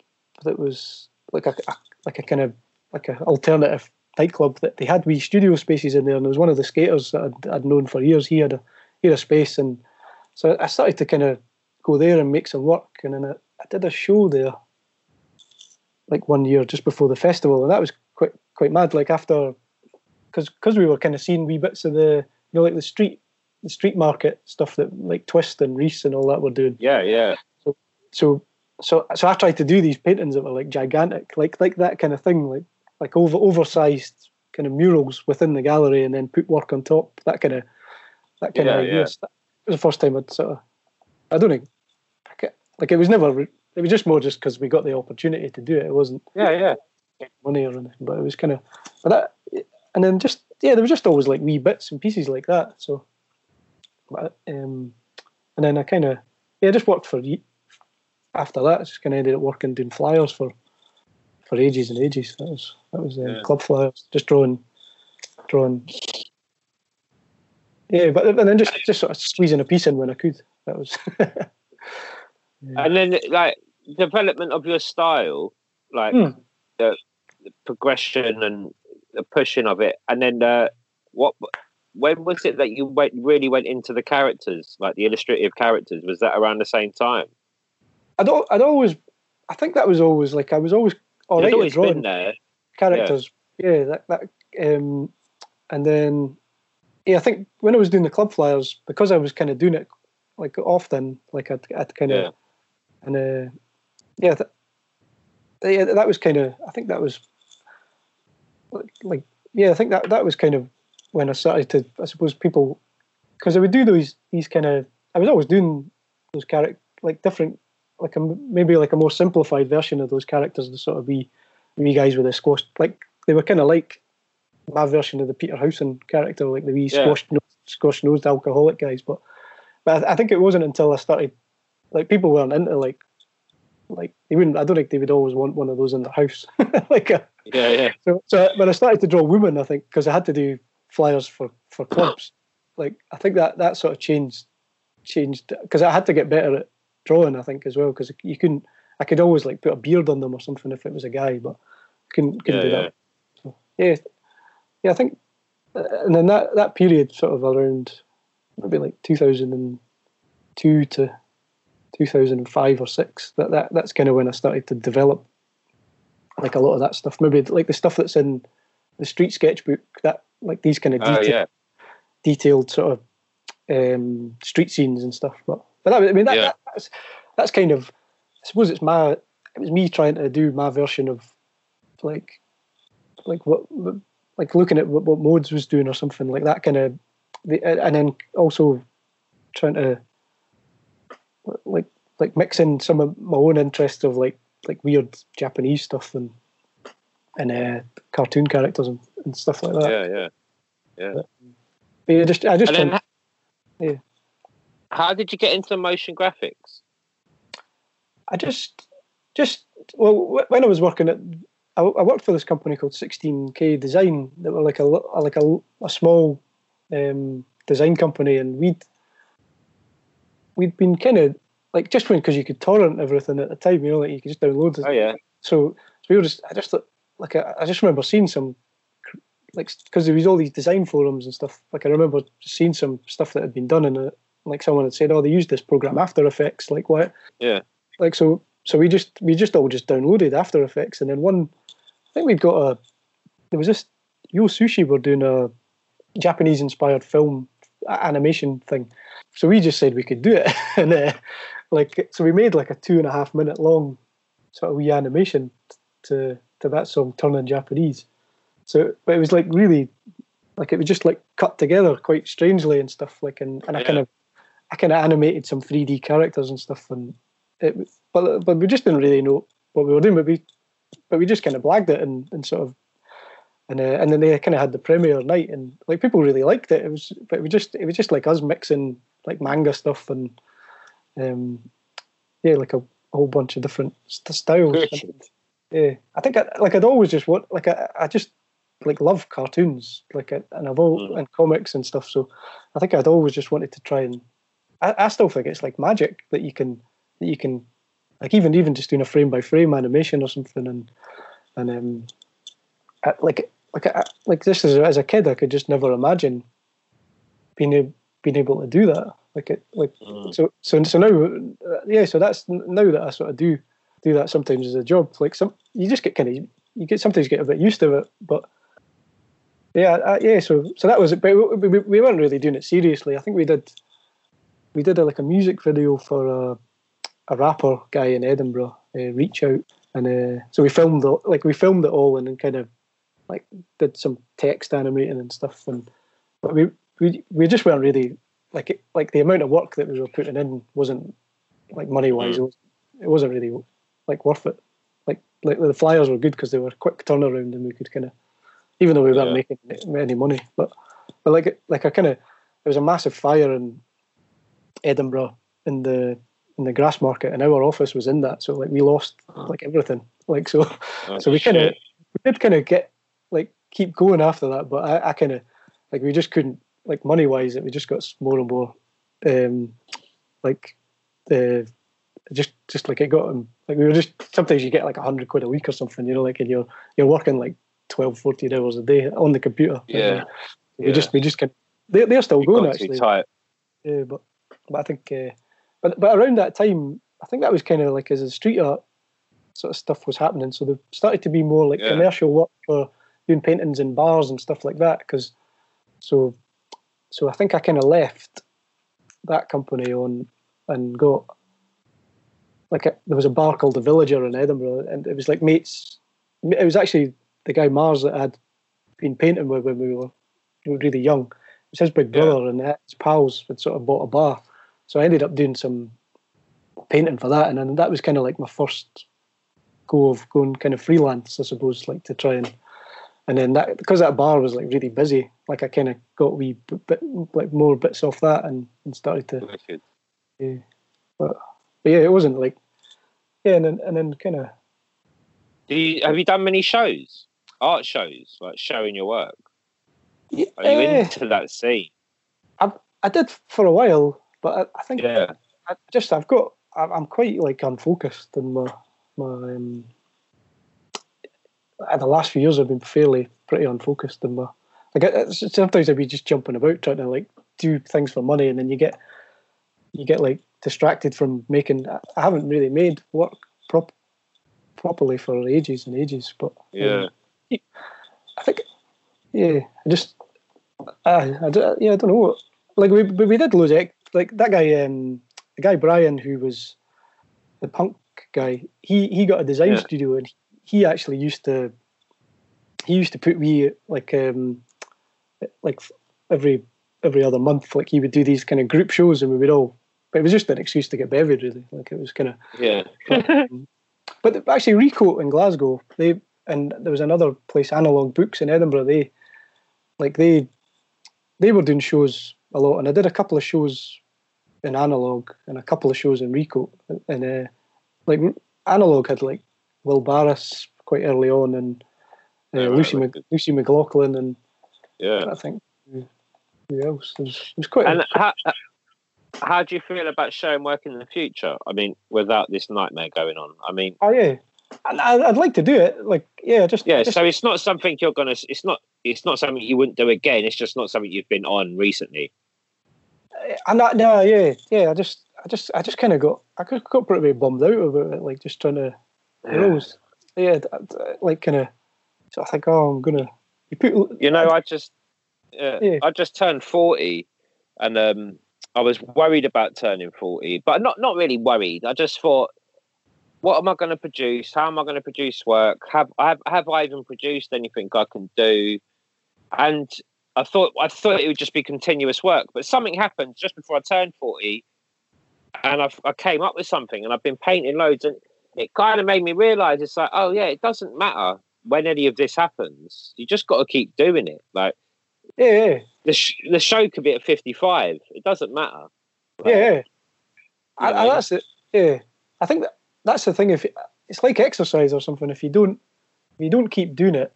that was like a, a like a kind of like an alternative nightclub that they had wee studio spaces in there, and there was one of the skaters that I'd, I'd known for years. He had a he had a space, and so I started to kind of go there and make some work, and then I, I did a show there, like one year just before the festival, and that was quite quite mad. Like after, because because we were kind of seeing wee bits of the you know like the street the street market stuff that like Twist and Reas and all that were doing Yeah, yeah. so so so so I tried to do these paintings that were like gigantic, like like that kind of thing, like like over oversized kind of murals within the gallery, and then put work on top. That kind of that kind Yeah, of idea. yeah. That was the first time I'd sort of. I don't think, like it, was never. It was just more just because we got the opportunity to do it. It wasn't Yeah, yeah. money or anything, but it was kind of. But that, and then just yeah, there was just always like wee bits and pieces like that. So, but, um, and then I kind of yeah, just worked for after that. I just kind of ended up working doing flyers for for ages and ages. That was that was um, Yeah. club flyers, just drawing, drawing. Yeah, but and then just just sort of squeezing a piece in when I could. That was. And then like development of your style, like Hmm. the, the progression and the pushing of it, and then uh, what? When was it that you went really went into the characters, like the illustrative characters? Was that around the same time? I'd I'd always, I think that was always like I was always all right always drawing. been there. characters. Yeah, that that um, and then yeah, I think when I was doing the club flyers, because I was kind of doing it like often, like I'd, I'd kind of Yeah. and uh, yeah, th- yeah, that was kind of. I think that was like, yeah, I think that that was kind of when I started to. I suppose people because I would do those these kind of. I was always doing those character like different, like a maybe like a more simplified version of those characters. The sort of wee wee guys with a squash like they were kind of like my version of the Peter Howson character, like the wee Yeah. squash squash nosed alcoholic guys. But but I, I think it wasn't until I started like people weren't into like like they wouldn't. I don't think they would always want one of those in their house. like a, Yeah, yeah. so, so when I started to draw women, I think because I had to do flyers for for clubs, like I think that that sort of changed changed because I had to get better at drawing. I think as well because you couldn't. I could always like put a beard on them or something if it was a guy, but couldn't couldn't Yeah, do yeah. that. So, yeah, yeah. I think, uh, and then that that period sort of around maybe like two thousand and two to 2005 or six that, that that's kind of when i started to develop like a lot of that stuff maybe like the stuff that's in the street sketchbook that like these kind of Oh, detailed, yeah. detailed sort of um street scenes and stuff but but that, i mean that, Yeah. that, that's that's kind of i suppose it's my it was me trying to do my version of like like what like looking at what, what modes was doing or something like that kind of the, and then also trying to like like mixing some of my own interests of like like weird Japanese stuff and and uh, cartoon characters and, and stuff like that. Yeah, yeah. But yeah, just I just then, tried- h- yeah. how did you get into motion graphics? I just just well when I was working at I, I worked for this company called 16K Design that were like a like a, a small um, design company and we'd we'd been kind of like just when because you could torrent everything at the time you know like you could just download it Oh, yeah. so, so we were just I just like I, I just remember seeing some like because there was all these design forums and stuff like I remember seeing some stuff that had been done and uh, like someone had said oh they used this program After Effects like what Yeah. like so so we just we just all just downloaded After Effects and then one I think we'd got a there was this Yo Sushi were doing a Japanese inspired film animation thing so we just said we could do it and uh, like so we made like a two and a half minute long sort of wee animation to to that song turning Japanese. So but it was like really like it was just like cut together quite strangely and stuff like and, and I kind of I kind of animated some 3D characters and stuff and it but but we just didn't really know what we were doing but we but we just kind of blagged it and, and sort of and uh, and then they kind of had the premiere night and like people really liked it. It was but it was just it was just like us mixing like manga stuff and um yeah like a, whole bunch of different st- styles Wicked. yeah i think I, like i'd always just want like I, I just like love cartoons like and i've all Mm. and comics and stuff so i think i'd always just wanted to try and I, I still think it's like magic that you can that you can like even even just doing a frame by frame animation or something and and um I, like like I, like this as a, as a kid I could just never imagine being being able to do that like it like Mm. so so so now uh, yeah so that's now that I sort of do do that sometimes as a job like some you just get kind of you get sometimes get a bit used to it but yeah uh, yeah so so that was it but we, we, we weren't really doing it seriously I think we did we did a, like a music video for a, a rapper guy in Edinburgh uh, reach out and uh, so we filmed it, like we filmed it all and then kind of like did some text animating and stuff and but we we, we just weren't really like like the amount of work that we were putting in wasn't like money wise it, was, it wasn't really like worth it. Like like the flyers were good because they were quick turnaround and we could kind of even though we weren't Yeah. making any money but but like like I kind of there was a massive fire in Edinburgh in the in the Grassmarket and our office was in that so like we lost like everything like so Oh, so we kind of we did kind of get like keep going after that, but I, I kind of like we just couldn't like money wise. It just got more and more um like uh, just just like it got um, like we were just sometimes you get like a hundred quid a week or something, you know, like and you're you're working like 12, 14 hours a day on the computer. Yeah. we Yeah. just we just can they they're still You going actually. tight. Yeah, but but I think, uh, but but around that time, I think that was kind of like as the street art sort of stuff was happening. So there started to be more like Yeah. commercial work for doing paintings in bars and stuff like that. Because so so I think I kind of left that company on and got like a, there was a bar called the Villager in Edinburgh, and it was like mates. It was actually the guy Mars that I'd been painting with when we were, we were really young. It was his big brother, and his pals had sort of bought a bar. So I ended up doing some painting for that, and then that was kind of like my first go of going kind of freelance, I suppose, like to try and and then that because that bar was like really busy, like I kind of got wee bit like more bits off that and, and started to yeah, but, but yeah, it wasn't like yeah, and then and then kind of. Do you have you done many shows, art shows, like showing your work? Yeah, Are you into that scene? I I did for a while, but I, I think Yeah, I just I've got I'm I'm quite like unfocused in my my um, Uh, the last few years I've been fairly pretty unfocused in my I- it's- uh, sometimes I'd be just jumping about trying to like do things for money and then you get you get like distracted from making I I haven't really made work prop properly for ages and ages but um, yeah. um, I think yeah I just I, I, don't- yeah I don't know like we we we did of act- like that guy um the guy Brian who was the punk guy he he got a design Yeah. studio and he actually used to he used to put me like um like every every other month like he would do these kind of group shows and we would all but it was just an excuse to get bevied really like it was kind of Yeah. but actually Recoat in Glasgow they and there was another place Analog Books in Edinburgh they like they they were doing shows a lot and I did a couple of shows in Analog and a couple of shows in Recoat and uh, like Analog had like Will Barras quite early on and uh, Yeah, Lucy, right. Mc, Lucy McLaughlin and yeah. I think who else it was, it was quite And how, how do you feel about showing work in the future? I mean, without this nightmare going on. I mean, oh yeah I, I'd like to do it like yeah just yeah. just, So it's not something you're gonna. It's not. It's not something you wouldn't do again. It's just not something you've been on recently. and that, no, yeah, yeah. I just, I just, I just kind of got, I got got pretty bummed out about it, like just trying to, yeah, d- d- like kind of. So I think, oh, I'm gonna. You put, You know, I just. Uh, Yeah. I just turned forty, and um, I was worried about turning forty, but not not really worried. I just thought, what am I going to produce? How am I going to produce work? Have I have have I even produced anything I can do? And I thought I thought it would just be continuous work, but something happened just before I turned forty, and I, I came up with something, and I've been painting loads, and it kind of made me realise it's like, oh yeah, it doesn't matter when any of this happens. You just got to keep doing it. Like yeah, yeah, the sh- the show could be at fifty five. It doesn't matter. yeah, yeah. You I, I, that's it. Yeah, I think that, that's the thing. If it's like exercise or something, if you don't, if you don't keep doing it,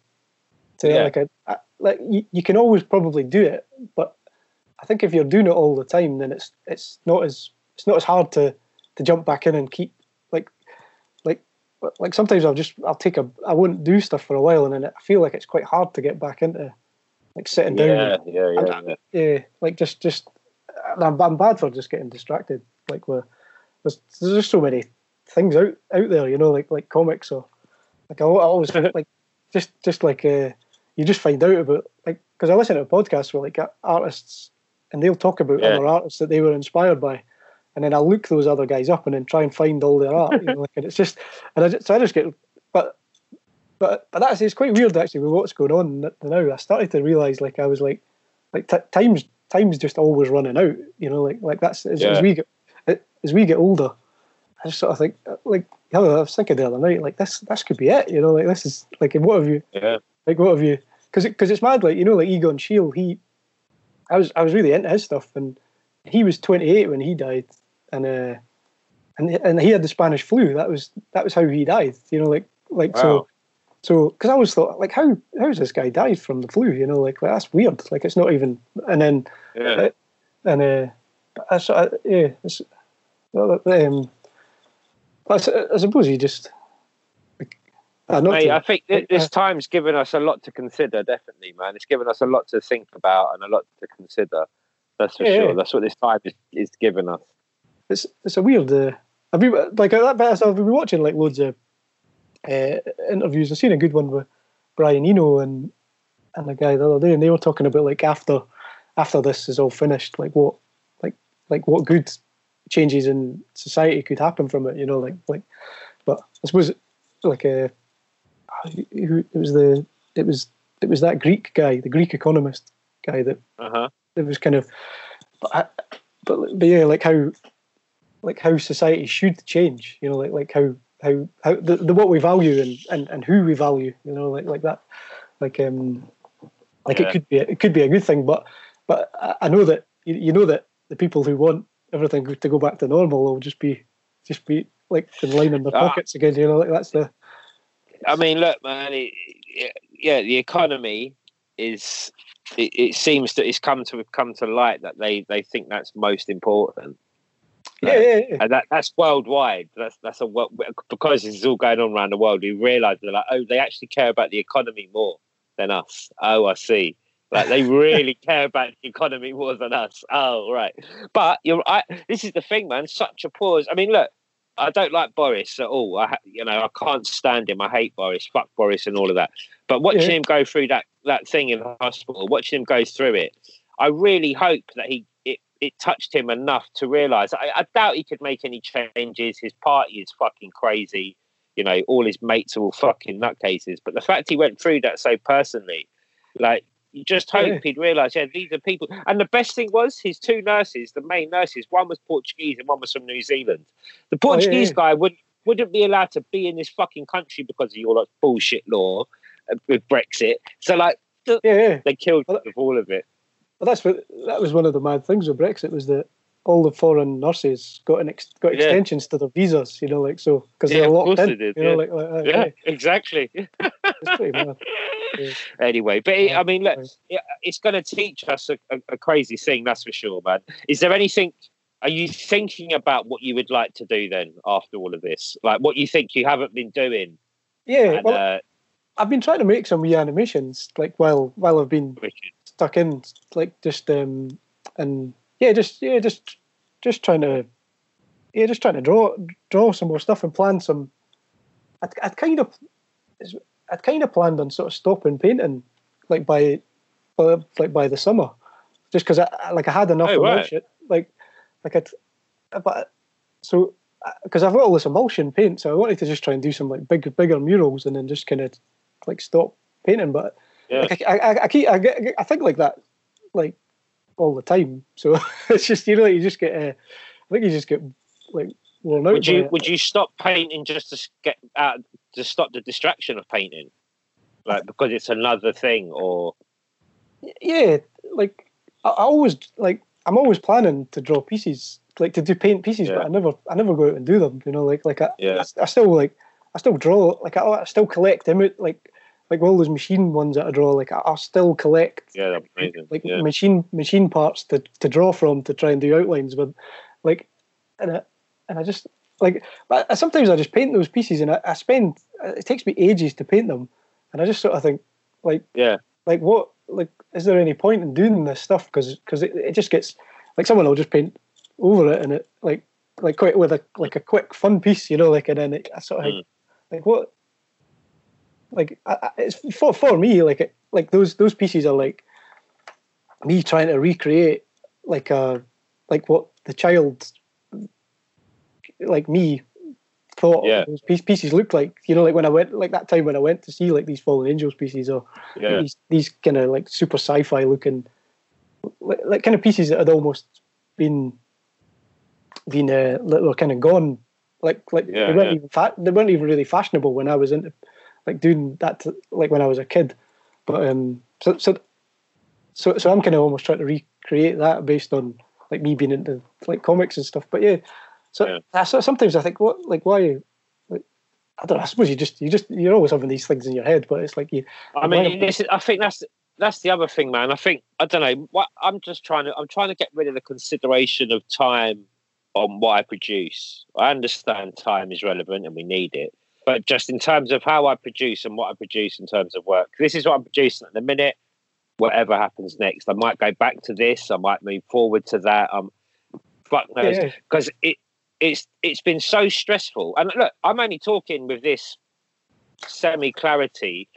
to Yeah. like a- like you, you can always probably do it, but I think if you're doing it all the time, then it's it's not as it's not as hard to to jump back in and keep like sometimes I'll just I'll take a I won't do stuff for a while and then I feel like it's quite hard to get back into like sitting down. Yeah, and- yeah, yeah, yeah. yeah, like just just I'm, I'm bad for just getting distracted. Like we're, there's there's just so many things out out there, you know, like like comics or like I, I always like just just like uh, you just find out about like because I listen to podcasts where like artists and they'll talk about Yeah. other artists that they were inspired by. And then I'll look those other guys up and then try and find all their art. You know, like, and it's just, and I just, so I just get, but, but, but that's it's quite weird actually with what's going on now. I started to realize like I was like, like t- times time's just always running out. You know, like like that's as, Yeah. as we get as we get older. I just sort of think uh, like I was thinking the other night like this this could be it. You know, like this is like what have you yeah. like what have you because because it's mad like you know like Egon Schiele he I was I was really into his stuff and he was 28 when he died and uh and and he had the Spanish flu that was that was how he died you know like like Wow. so so because I always thought like how how's this guy died from the flu you know like, like that's weird like it's not even and then yeah. and uh I, so I, yeah it's, well, um I, suppose he just uh, Mate, to- I think th- this time's given us a lot to consider. Definitely, man. It's given us a lot to think about and a lot to consider. That's for Yeah, sure. yeah. That's what this time is, is given us. It's it's a weird. Uh, I've been like that. I've been watching like loads of uh, interviews. I've seen a good one with Brian Eno and and the guy the other day, and they were talking about like after after this is all finished, like what, like like what good changes in society could happen from it. You know, like like. But I suppose like a uh, who it was the it was it was that Greek guy, the Greek economist guy that Uh-huh. it was kind of but, I, but but yeah like how like how society should change you know like like how how how the, the what we value and, and and who we value you know like like that like um like Yeah. it could be it could be a good thing but but I, know that you, know that the people who want everything to go back to normal will just be just be like in line in their Ah. pockets again you know like that's the I mean, look, man. It, it- yeah, the economy is. It, it seems that it's come to come to light that they they think that's most important, yeah yeah, yeah. and that that's worldwide. That's that's a because this is all going on around the world. We realise they're like, oh, they actually care about the economy more than us. Oh, I see. Like they really care about the economy more than us. Oh, right. But you're. I, this is the thing, man. Such a pause. I mean, look. I don't like Boris at all. I, you know, I can't stand him. I hate Boris. Fuck Boris and all of that. But watching Yeah. him go through that that thing in the hospital, watching him go through it, I really hope that he it, touched him enough to realise. I, I doubt he could make any changes. His party is fucking crazy. You know, all his mates are all fucking nutcases. But the fact he went through that so personally, like you just hope Yeah. he'd realise, yeah, these are people. And the best thing was his two nurses, the main nurses, one was Portuguese and one was from New Zealand. The Oh, yeah, Portuguese guy wouldn't wouldn't be allowed to be in this fucking country because of your like bullshit law uh, with Brexit. So like yeah, yeah. they killed Well, with all of it. Well, that's what that was one of the mad things with Brexit was that all the foreign nurses got an ex, got Yeah. extensions to their visas, you know, like so because Yeah, they're locked in. they did, you know, yeah. like, like Yeah, exactly. it's pretty mad. Yeah. anyway, but it, I mean, look, it, it's going to teach us a, a, a crazy thing, that's for sure, man. Is there anything? Are you thinking about what you would like to do then after all of this? Like what you think you haven't been doing? Yeah, And, well, uh, I've been trying to make some wee animations, like while while I've been Richard, stuck in, like just um and yeah, just yeah, just just trying to yeah, just trying to draw draw some more stuff and plan some. I'd, I'd kind of I'd kind of planned on sort of stopping painting, like by uh, like by the summer, just because I I- like I had enough Oh, right. emulsion, like like I'd but so because I've got all this emulsion paint, so I wanted to just try and do some like big bigger murals and then just kind of like stop painting, but Yeah. like I, I, I keep I, get, I think like that like all the time. So it's just you know you just get uh, I think you just get like worn out. would you would you stop painting just to get out to stop the distraction of painting, like because it's another thing, or yeah, like I, I always like I'm always planning to draw pieces, like to do paint pieces, Yeah. but I never I never go out and do them. You know, like like I, Yeah. I, I still like I still draw like I, I still collect them like like all those machine ones that I draw. Like I, I still collect yeah, like yeah. machine machine parts to, to draw from to try and do outlines with like and I, and I just like but I, sometimes I just paint those pieces and I, I spend it takes me ages to paint them and I just sort of think like Yeah. like what like is there any point in doing this stuff because because it, it just gets like someone will just paint over it and it like like quite with a like a quick fun piece you know like and then it, I sort of Mm. like, like what like I, it's for for me like it, like those those pieces are like me trying to recreate like a like what the child like me thought Yeah. those piece, pieces looked like. You know like when I went like that time when I went to see like these fallen angels pieces or yeah, these these kind of like super sci-fi looking like, like kind of pieces that had almost been been uh, that were kind of gone. Like like Yeah, they weren't even fa- they weren't even really fashionable when I was into like doing that to, like when I was a kid but um so so so, so I'm kind of almost trying to recreate that based on like me being into like comics and stuff but yeah so, Yeah. so sometimes I think what like why like I don't know I suppose you just you just you're always having these things in your head but it's like you I mean, this is, I think that's that's the other thing, man. I think I don't know. What I'm just trying to I'm trying to get rid of the consideration of time on what I produce. I understand time is relevant and we need it, but just in terms of how I produce and what I produce in terms of work, this is what I'm producing at the minute. Whatever happens next, I might go back to this. I might move forward to that. Um, fuck knows yeah, because it it's it's been so stressful. And look, I'm only talking with this semi clarity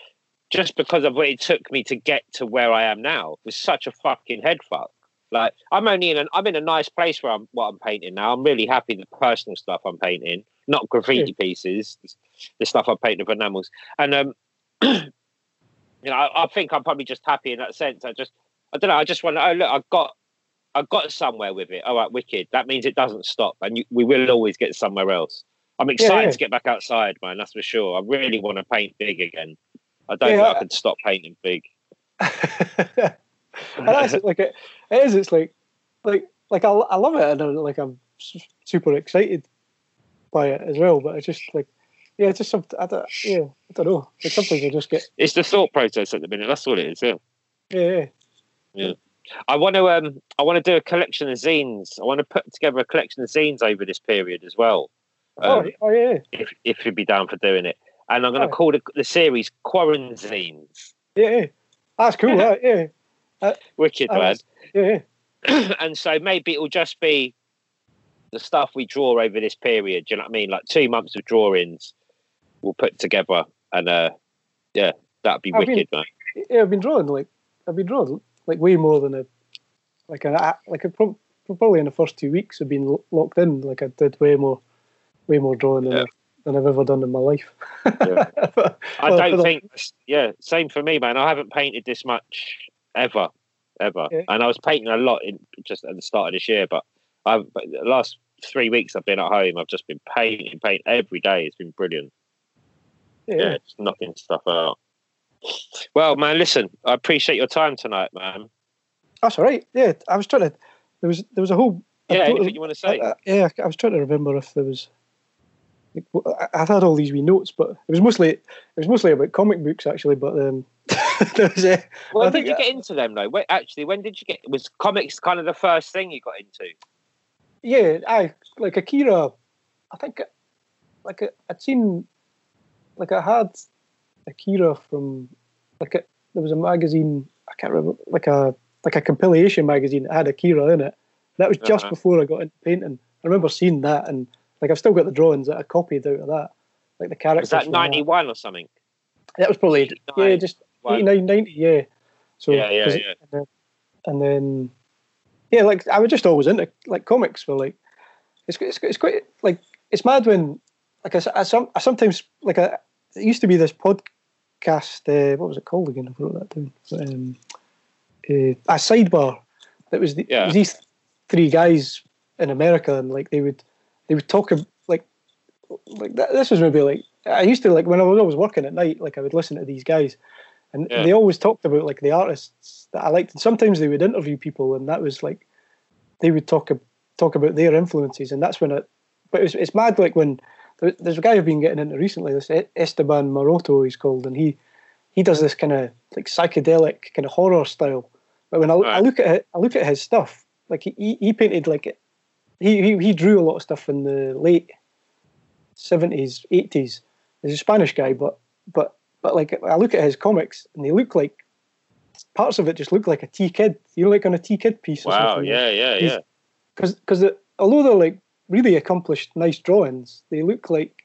just because of what it took me to get to where I am now It was such a fucking head fuck. Like I'm only in an I'm in a nice place where I'm what I'm painting now. I'm really happy with the personal stuff I'm painting, not graffiti pieces, the stuff I'm painting of enamels. And um, you know, I, I, think I'm probably just happy in that sense. I just I don't know. I just want to. Oh look, I've got I've got somewhere with it. All right, wicked. That means it doesn't stop, and you, we will always get somewhere else. I'm excited yeah, yeah. to get back outside, man. That's for sure. I really want to paint big again. I don't yeah, think I can stop painting big. and that's like it, it is. It's like, like, like I, I love it, and I'm, like I'm super excited by it as well. But it's just like, yeah, it's just something. I don't, yeah, I don't know. It's something you just get. It's the thought process at the minute. That's all it is. Yeah. Yeah. Yeah. I want to um I want to do a collection of zines. I want to put together a collection of zines over this period as well. Oh, um, oh, oh yeah. If if you'd be down for doing it, and I'm going to oh. call the, the series Quarantines. Yeah, that's cool. yeah, yeah. Uh, Wicked, man. Yeah. and so maybe it'll just be the stuff we draw over this period. Do you know what I mean? Like two months of drawings we'll put together, and uh, yeah, that'd be I've wicked, been, man. Yeah, I've been drawing like I've been drawing like way more than a like a like a probably in the first two weeks I've been locked in. Like I did way more, way more drawing than, yeah. I've, than I've ever done in my life. yeah. but, I well, don't think. Yeah, same for me, man. I haven't painted this much ever, ever. Yeah. And I was painting a lot in just at the start of this year, but I've but the last three weeks I've been at home. I've just been painting, paint every day. It's been brilliant. Yeah, yeah just knocking stuff out. Well, man, listen, I appreciate your time tonight, man. That's all right. Yeah, I was trying to. There was there was a whole. Yeah, anything you want to say? I, I, yeah, I was trying to remember if there was I've had all these wee notes, but it was mostly it was mostly about comic books actually. But um, there was a, when did you get into them though? Wait, actually, when did you get? Was comics kind of the first thing you got into? Yeah, I like Akira. I think like I'd seen like I had Akira from like a, there was a magazine I can't remember like a like a compilation magazine that had Akira in it. That was just uh-huh. before I got into painting. I remember seeing that and like I've still got the drawings that I copied out of that, like the characters. Was that ninety one or something? That was probably yeah, just 89, 90, yeah. So yeah, yeah, yeah. And then, and then, yeah, like I was just always into like comics. For like, it's it's, it's quite like it's mad when like I, I, some, I sometimes like I, it used to be this podcast. Uh, what was it called again? I wrote that down. Um, uh, a sidebar. That was, the, yeah. was these three guys in America, and like they would they would talk of like like this was maybe like I used to like when I was always working at night, like I would listen to these guys, and yeah. they always talked about like the artists that I liked, and sometimes they would interview people, and that was like they would talk talk about their influences, and that's when it. But it's it's mad like when there's a guy I've been getting into recently, this Esteban Maroto he's called, and he he does this kind of like psychedelic kind of horror style. But when I, right. I look at it, I look at his stuff, like he he painted like he, he he drew a lot of stuff in the late seventies, eighties. He's a Spanish guy, but but but like I look at his comics and they look like parts of it just look like a T kid. You know, like on a T kid piece. Wow! Yeah, yeah, yeah. Because because although they're like really accomplished, nice drawings, they look like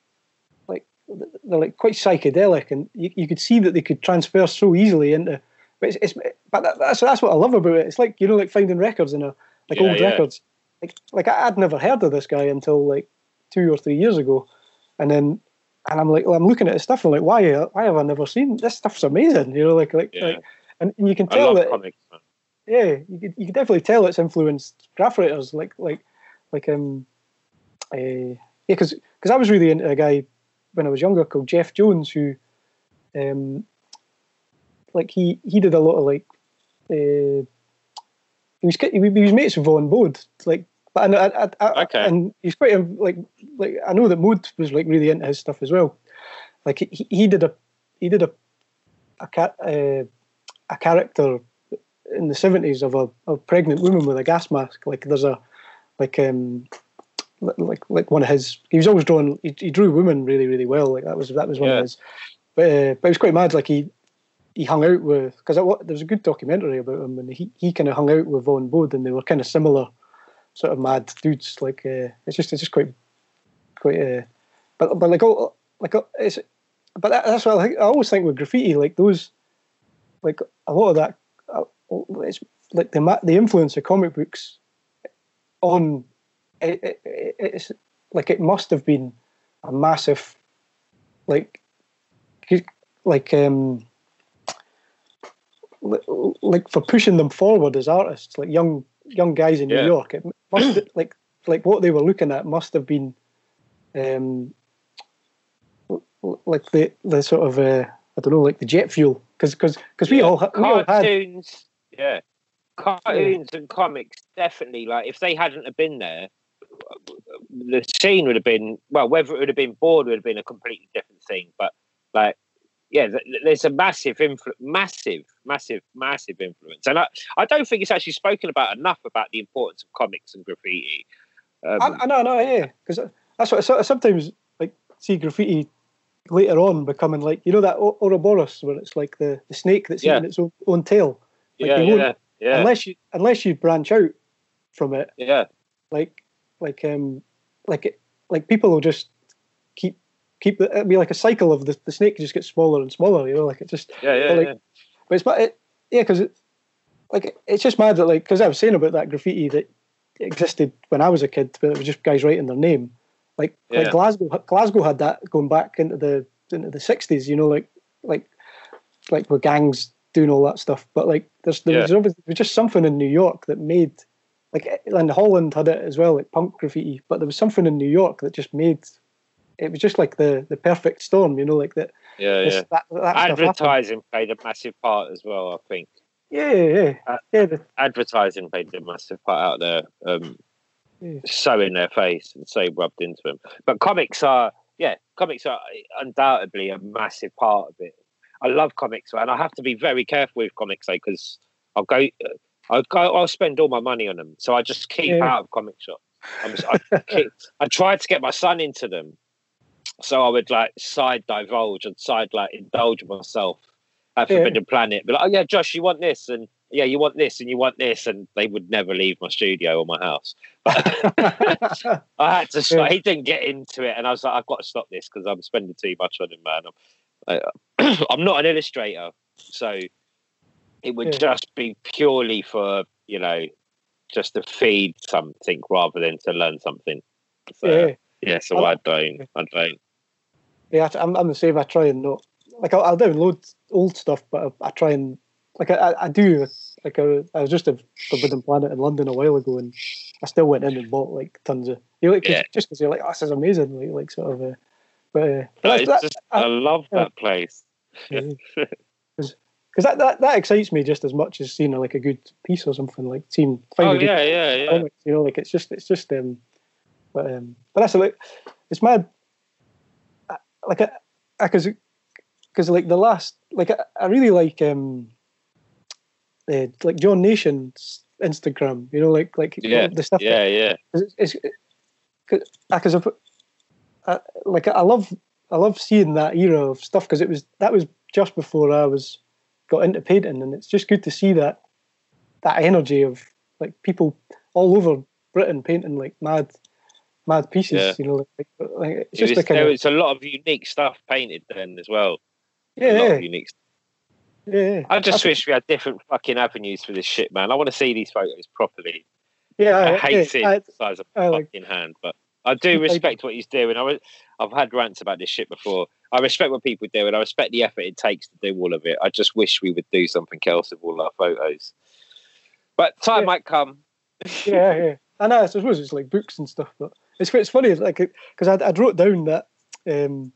like they're like quite psychedelic, and you, you could see that they could transfer so easily into. But it's, it's but that's that's what I love about it. It's like you know, like finding records in a like yeah, old yeah. records like like I'd never heard of this guy until like two or three years ago, and then and I'm like well, I'm looking at his stuff and I'm like why why have I never seen this stuff's amazing you know like like, yeah. like and, and you can tell that comics, yeah you could, you could definitely tell it's influenced graph writers like like like um uh, yeah because because I was really into a guy when I was younger called Jeff Jones who um like he he did a lot of like uh, he was he was mates with Vaughn Bode like but I, I, I, okay. and he's quite like like I know that Mood was like really into his stuff as well. Like he, he did a he did a a, uh, a character in the seventies of a, a pregnant woman with a gas mask. Like there's a like um like like one of his he was always drawing he, he drew women really really well like that was that was one yeah. of his but uh, but it was quite mad like he he hung out with because there was a good documentary about him and he, he kind of hung out with Vaughn Bode and they were kind of similar sort of mad dudes. Like uh, it's just it's just quite quite. Uh, but but like all like it's but that, that's what I think. I always think with graffiti, like those, like a lot of that, uh, it's like the the influence of comic books on it, it, it's like it must have been a massive like like um like for pushing them forward as artists like young young guys in Yeah. New York it must like like what they were looking at must have been um like the the sort of uh, I don't know like the jet fuel because because because we Yeah. all we all had cartoons. Yeah, cartoons and comics definitely. Like if they hadn't have been there, the scene would have been well. Whether it would have been bored would have been a completely different thing. But like, yeah, th- th- there's a massive influ- massive, massive, massive influence, and I, I don't think it's actually spoken about enough about the importance of comics and graffiti. Um, I, I know, I know, yeah, because that's what I sometimes like see graffiti later on becoming like you know that O- Ouroboros where it's like the, the snake that's Yeah. eating its own, own tail. Like yeah, yeah, yeah, Unless you unless you branch out from it, yeah, like like um like it, like people will just keep keep the, it'll be like a cycle of the, the snake just gets smaller and smaller. You know, like it just yeah, yeah. Like, yeah. but it's but it, yeah, because it, like it's just mad that like because I was saying about that graffiti that existed when I was a kid, but it was just guys writing their name. Like like Glasgow, Glasgow had that going back into the into the sixties. You know, like like like with gangs doing all that stuff. But like there's there was obviously there was just something in New York that made like and Holland had it as well, like punk graffiti. But there was something in New York that just made it was just like the the perfect storm. You know, like that. yeah, this- yeah. that, that. Advertising played a massive part as well. I think. Yeah, yeah, yeah. Uh, yeah the, advertising played a massive part out there, um, Yeah. so in their face and so rubbed into them. But comics are, yeah, comics are undoubtedly a massive part of it. I love comics, and I have to be very careful with comics though, because I'll go, I'll go, I'll spend all my money on them. So I just keep Yeah. out of comic shops. I'm, I, keep, I tried to get my son into them, so I would like side divulge and side like indulge myself at Yeah. Forbidden Planet. Be like, oh yeah, Josh, you want this, and yeah, you want this, and you want this, and they would never leave my studio or my house. I had to. Stop. Yeah. He didn't get into it, and I was like, I've got to stop this because I'm spending too much on him, man. I'm, I, uh, I'm not an illustrator, so it would Yeah. just be purely for you know, just to feed something rather than to learn something. So, yeah, yeah, so I I don't. I don't. Yeah. I- I'm, I'm the same. I try and not like I'll, I'll download old stuff, but I, I try and like I, I- do. Like I, I was just at Forbidden Planet in London a while ago, and I still went in and bought like tons of. You know, like, Yeah. just because you're like, oh, this is amazing, like like sort of. Uh, but uh, But that- just, I- I love yeah. that place. because that, that that excites me just as much as seeing like a good piece or something like seeing Oh yeah, yeah, yeah. comics, you know, like it's just it's just um, but um, but that's like it's mad. Like I, because because like the last like I, I really like um, uh, like John Nation's Instagram, you know, like like Yeah, the stuff. Yeah, yeah. That, it's because I, I like I love I love seeing that era of stuff because it was that was just before I was got into painting, and it's just good to see that that energy of like people all over Britain painting like mad mad pieces. Yeah. You know, like, like it's It just was, a kind there of was a lot of unique stuff painted then as well. yeah, a lot yeah, of unique. yeah, yeah. I just I- wish we had different fucking avenues for this shit, man. I want to see these photos properly. yeah. I, I, hate yeah, seeing I- the size of I a like- fucking hand, but I do respect what he's doing. I was, I've had rants about this shit before. I respect what people do, and I respect the effort it takes to do all of it. I just wish we would do something else with all our photos. But time Yeah. might come. yeah, yeah. I know. I suppose it's like books and stuff, but it's it's funny, like because I I wrote down that um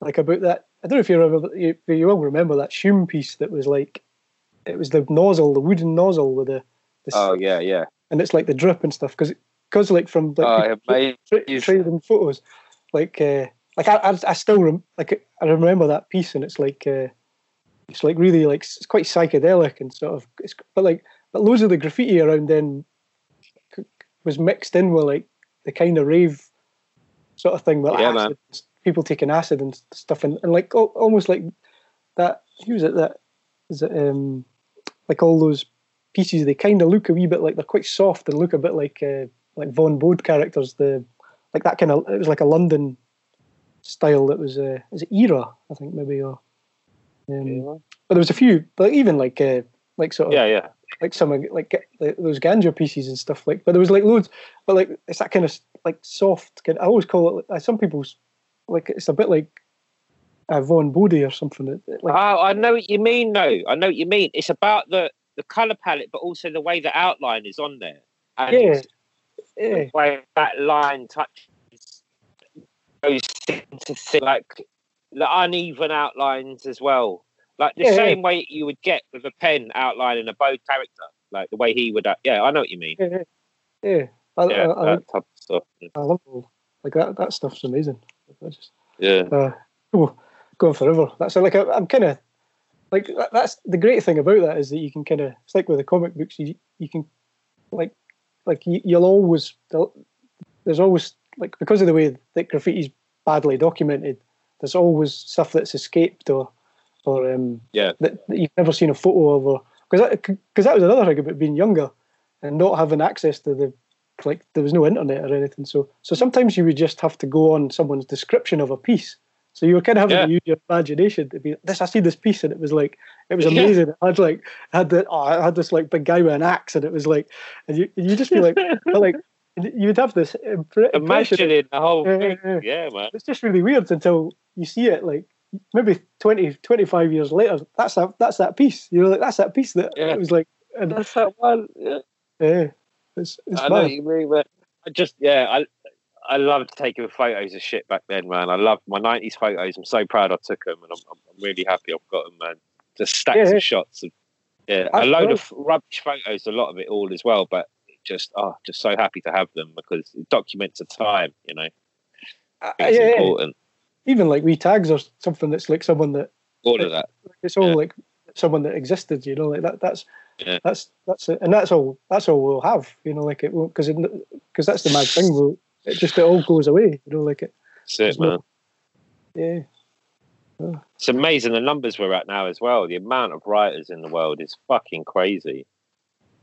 like about that. I don't know if you remember, you, you will remember that Hulme piece that was like it was the nozzle, the wooden nozzle with the, the Oh yeah, yeah. and it's like the drip and stuff because because like from like amazing. tra- trading photos, like uh, like I, I I still rem- like I remember that piece and it's like uh, it's like really like it's quite psychedelic and sort of it's but like but loads of the graffiti around then was mixed in with like the kind of rave sort of thing with Yeah, acid, people taking acid and stuff and, and like al- almost like that who was it that is it um like all those pieces they kind of look a wee bit like they're quite soft and look a bit like uh, like Vaughn Bode characters the like that kind of it was like a London style that was uh, is it era I think maybe or um, but there was a few like even like uh, like sort of Yeah, yeah. Like some like, those ganja pieces and stuff like but there was like loads but like it's that kind of like soft kind I always call it like uh, some people's like it's a bit like uh, Vaughn Bode or something it, like oh, I know what you mean. No, I know what you mean. It's about the the color palette, but also the way the outline is on there. And Yeah. yeah the way that line touches goes thi- like the uneven outlines as well. Like the Yeah, yeah. same way you would get with a pen outlining a bow character, like the way he would. uh, Yeah, I know what you mean. yeah yeah I, Yeah, I, I, that type of stuff. I love all like that that stuff's amazing just Yeah, uh, oh, going forever. That's like I, I'm kind of like that, that's the great thing about that is that you can kind of it's like with the comic books you you can like like you, you'll always there's always like because of the way that graffiti's badly documented there's always stuff that's escaped or or um Yeah. that, that you've never seen a photo of or because that, 'cause that was another thing about being younger and not having access to the like there was no internet or anything so so sometimes you would just have to go on someone's description of a piece so you were kind of having Yeah. to use your imagination to be this. I see this piece and it was like it was Yeah. amazing. It had like had the oh, I had this like big guy with an axe and it was like and you you just be like like you would have this impre- impression. imagining the whole Yeah, thing. yeah, Yeah, man. It's just really weird until you see it like maybe 20, 25 years later. That's that that's that piece. You know, like that's that piece that Yeah. it was like and That's that one. Yeah. yeah, it's it's I know you mean, but I just yeah, I I loved taking photos of shit back then, man. I loved my '90s photos. I'm so proud I took them, and I'm, I'm I'm really happy I've got them, man. Just stacks Yeah, yeah. of shots, of, yeah, a load of rubbish photos, a lot of it all as well. But just oh, just so happy to have them because it documents a time, you know. Uh, I think it's yeah, yeah. important. Even like wee tags or something that's like someone that All of that. it's all Yeah. like someone that existed. You know, like that. That's Yeah. that's that's it, and that's all. That's all we'll have. You know, like it won't because because that's the mad thing. We'll, it just it all goes away. You know, like it. That's it, man. Yeah. Oh. It's amazing the numbers we're at now as well. The amount of writers in the world is fucking crazy.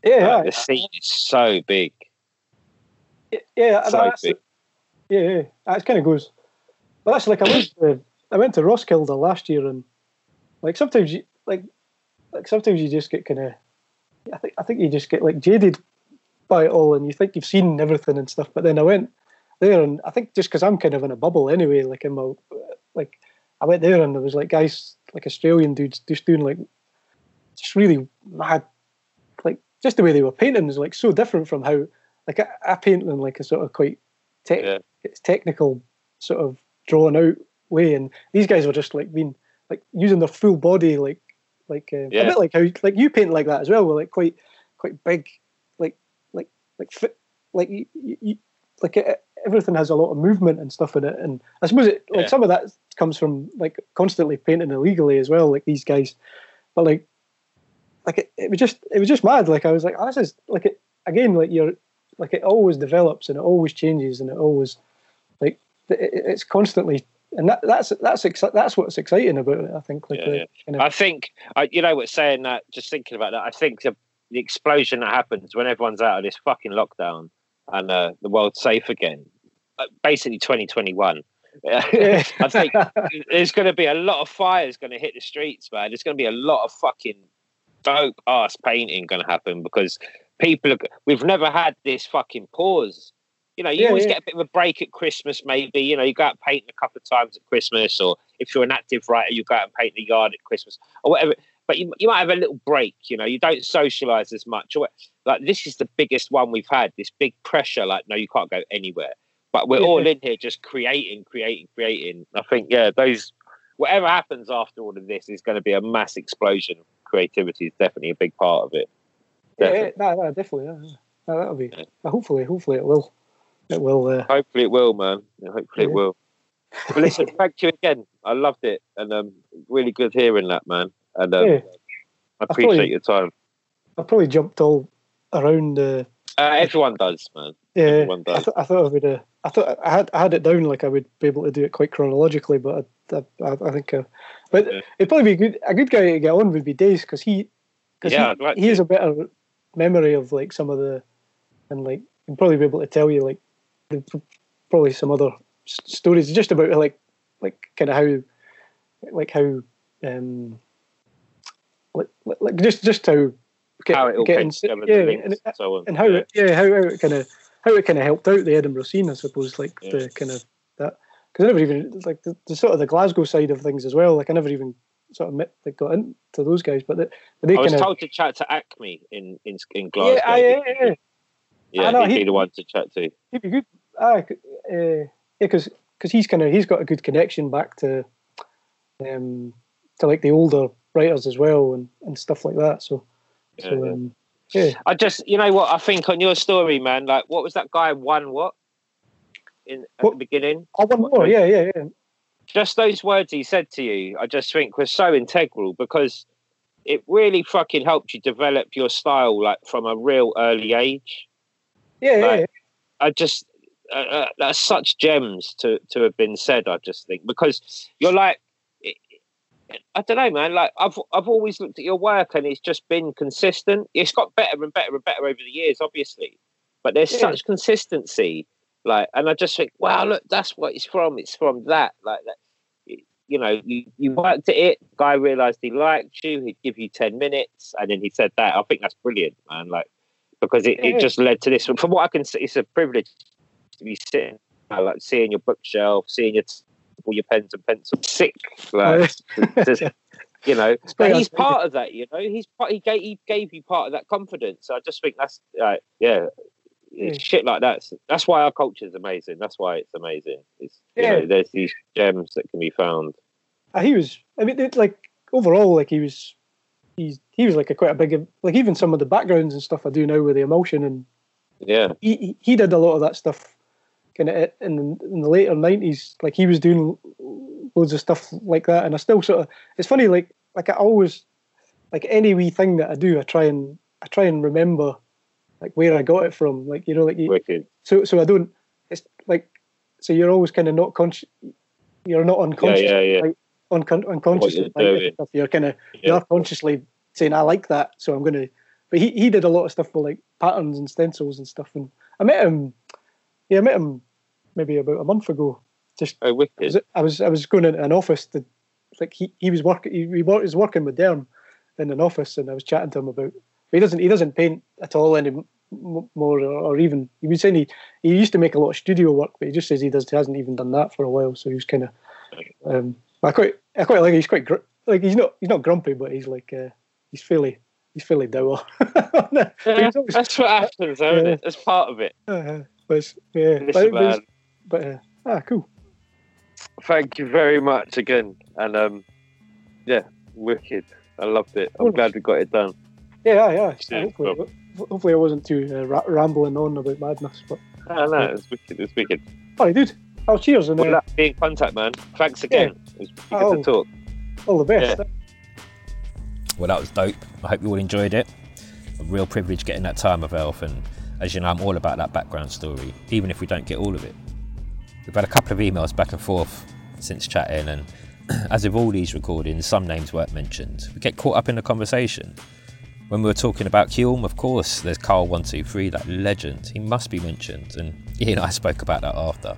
Yeah. Like, the scene is so big. yeah. yeah, So that's- big. yeah, yeah. That kind of goes. But that's like I went to I went to Roskilde last year and like sometimes you like like sometimes you just get kind of I think I think you just get like jaded by it all and you think you've seen everything and stuff. But then I went there and I think just because I'm kind of in a bubble anyway, like in my like I went there and there was like guys like Australian dudes just doing like just really mad like just the way they were painting is like so different from how like I, I paint in like a sort of quite tech Yeah. it's technical sort of drawn out way and these guys were just like being like using their full body like like uh, a bit like how like you paint like that as well were like quite quite big like like like fit like you, you, like it, everything has a lot of movement and stuff in it and I suppose it like Yeah. some of that comes from like constantly painting illegally as well like these guys but like like it, it was just it was just mad like I was like oh, this is like it again like you're like it always develops and it always changes and it always like it's constantly and that, that's that's exci- that's what's exciting about it I think like Yeah, the, yeah. kind of, I think, I, you know, what saying that, just thinking about that, I think the, the explosion that happens when everyone's out of this fucking lockdown and uh, the world's safe again, uh, basically 2021. Yeah. I think there's going to be a lot of fires going to hit the streets, man. There's going to be a lot of fucking dope ass painting going to happen because people are. We've never had this fucking pause. You know, you Yeah, always yeah. get a bit of a break at Christmas, maybe. You know, you go out painting a couple of times at Christmas, or if you're an active writer, you go out and paint the yard at Christmas or whatever. But you, you might have a little break. You know, you don't socialize as much. Or like this is the biggest one we've had. This big pressure. Like, no, you can't go anywhere. But we're Yeah. all in here just creating, creating, creating. I think, yeah, those whatever happens after all of this is going to be a mass explosion of creativity. Is definitely a big part of it. yeah, Definitely. yeah, no, no, definitely yeah. No, that'll be hopefully hopefully it will will uh, Hopefully it will, man. Yeah, hopefully it will. But listen, thank you again. I loved it, and um, really good hearing that, man. And um, Yeah. I I thought appreciate your time. I probably jumped all around uh, Uh, everyone does, man. yeah Everyone I, th- I thought I would uh, I thought I had I had it down like I would be able to do it quite chronologically but I, I, I think uh, but Yeah. it'd probably be good a good guy to get on would be Days because he because Yeah, he, like he has a better memory of like some of the and like he'd probably be able to tell you like probably some other s- stories just about like like kind of how, like how, um, like, like just just how get, How it all getting- yeah, and, and so and how it, yeah how, how it kind of how it kind of helped out the Edinburgh scene, I suppose, like Yeah. the kind of that because I never even like the, the sort of the Glasgow side of things as well. Like I never even sort of met, like, got into those guys, but they, I was kind of told to chat to Acme in in, in Glasgow. yeah, yeah, yeah, yeah. Yeah, I know, he'd he- be the one to chat to. he'd be good. Ah, c- uh, yeah, because he's kind of he's got a good connection back to um to like the older writers as well and, and stuff like that. So Yeah, so um, yeah, I just, you know what? I think on your story, man. Like, what was that guy? One what? In at What? the beginning, oh one more, yeah, yeah, yeah. just those words he said to you, I just think were so integral because it really fucking helped you develop your style, like from a real early age. Yeah, yeah, Like, yeah. I just uh, uh, that's such gems to to have been said. I just think because you're like, I don't know, man. Like I've I've always looked at your work and it's just been consistent. It's got better and better and better over the years, obviously, but there's Yeah. such consistency. Like, and I just think, wow, look, that's what it's from. It's from that, like that. You know, you, you worked at it. Guy realized he liked you. He'd give you ten minutes, and then he said that. I think that's brilliant, man. Like because it, it just led to this. From what I can see, it's a privilege to be sitting, uh, like seeing your bookshelf, seeing your all your pens and pencils. Sick, like just, you know. But he's part of that, you know. He's part. He gave he gave you part of that confidence. So I just think that's like, yeah. Yeah. shit like that. That's why our culture is amazing. That's why it's amazing. It's you Yeah. know, there's these gems that can be found. Uh, he was. I mean, it, like overall, like he was. He's he was like a quite a big like even some of the backgrounds and stuff I do now with the emotion and Yeah, he- he did a lot of that stuff kind of in the, in the later nineties. Like he was doing loads of stuff like that, and I still sort of. It's funny, like like I always like any wee thing that I do, I try and I try and remember like where I got it from. Like you know, like wicked. so so I don't. It's like so you're always kind of not conscious. You're not unconscious. yeah, yeah. Like, uncon- unconscious. you're like, stuff. You're kind of Yeah. you're consciously saying I like that, so I'm gonna. But he, he did a lot of stuff with like patterns and stencils and stuff. And I met him. Yeah, I met him maybe about a month ago. Just Oh, I wicked. was, I was I was going into an office to like he, he was working he, he was working with Derm in an office and I was chatting to him about he doesn't he doesn't paint at all anymore or, or even he was saying he, he used to make a lot of studio work but he just says he does he hasn't even done that for a while so he was kind of um I quite I quite like he's quite gr- like he's not he's not grumpy but he's like uh, he's fairly he's fairly dour Yeah, he's always- that's what happens, isn't it? That's part of it. uh, but it's- yeah but, Listen, but, it's- man. but uh, ah cool Thank you very much again, and um, yeah, wicked. I loved it. I'm Cool. glad we got it done. Yeah, yeah. Yeah, hopefully, hopefully, I wasn't too uh, ra- rambling on about madness. But No, no, it's wicked. It's wicked. all right, dude. Oh, cheers and Well, uh, look, be in contact, man. Thanks again. It was good Oh. to talk. all the best. Well, that was dope. I hope you all enjoyed it. A real privilege getting that time of Elph, and as you know, I'm all about that background story, even if we don't get all of it. We've had a couple of emails back and forth since chatting, and as with all these recordings, some names weren't mentioned. We get caught up in the conversation. When we were talking about Kilm, of course, there's Carl123, that legend. He must be mentioned, and Ian and I spoke about that after.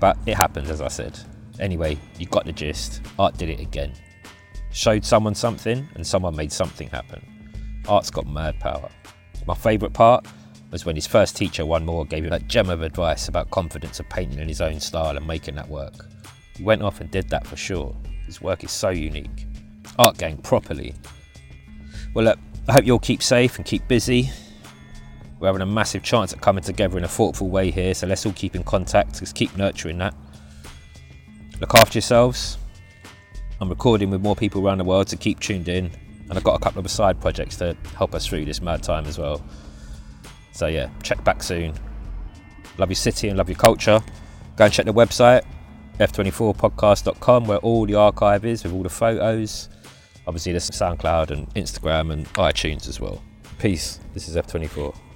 But it happened, as I said. Anyway, you got the gist. Art did it again showed someone something and someone made something happen. Art's got mad power. My favourite part was when his first teacher, one more, gave him that gem of advice about confidence of painting in his own style and making that work. He went off and did that for sure. His work is so unique. Art gang properly. Well, look, I hope you all keep safe and keep busy. We're having a massive chance at coming together in a thoughtful way here, so let's all keep in contact. Let's keep nurturing that. Look after yourselves. I'm recording with more people around the world, so keep tuned in. And I've got a couple of side projects to help us through this mad time as well. So yeah, check back soon. Love your city and love your culture. Go and check the website, f24podcast.com, where all the archive is with all the photos. Obviously, there's SoundCloud and Instagram and iTunes as well. Peace. This is F24.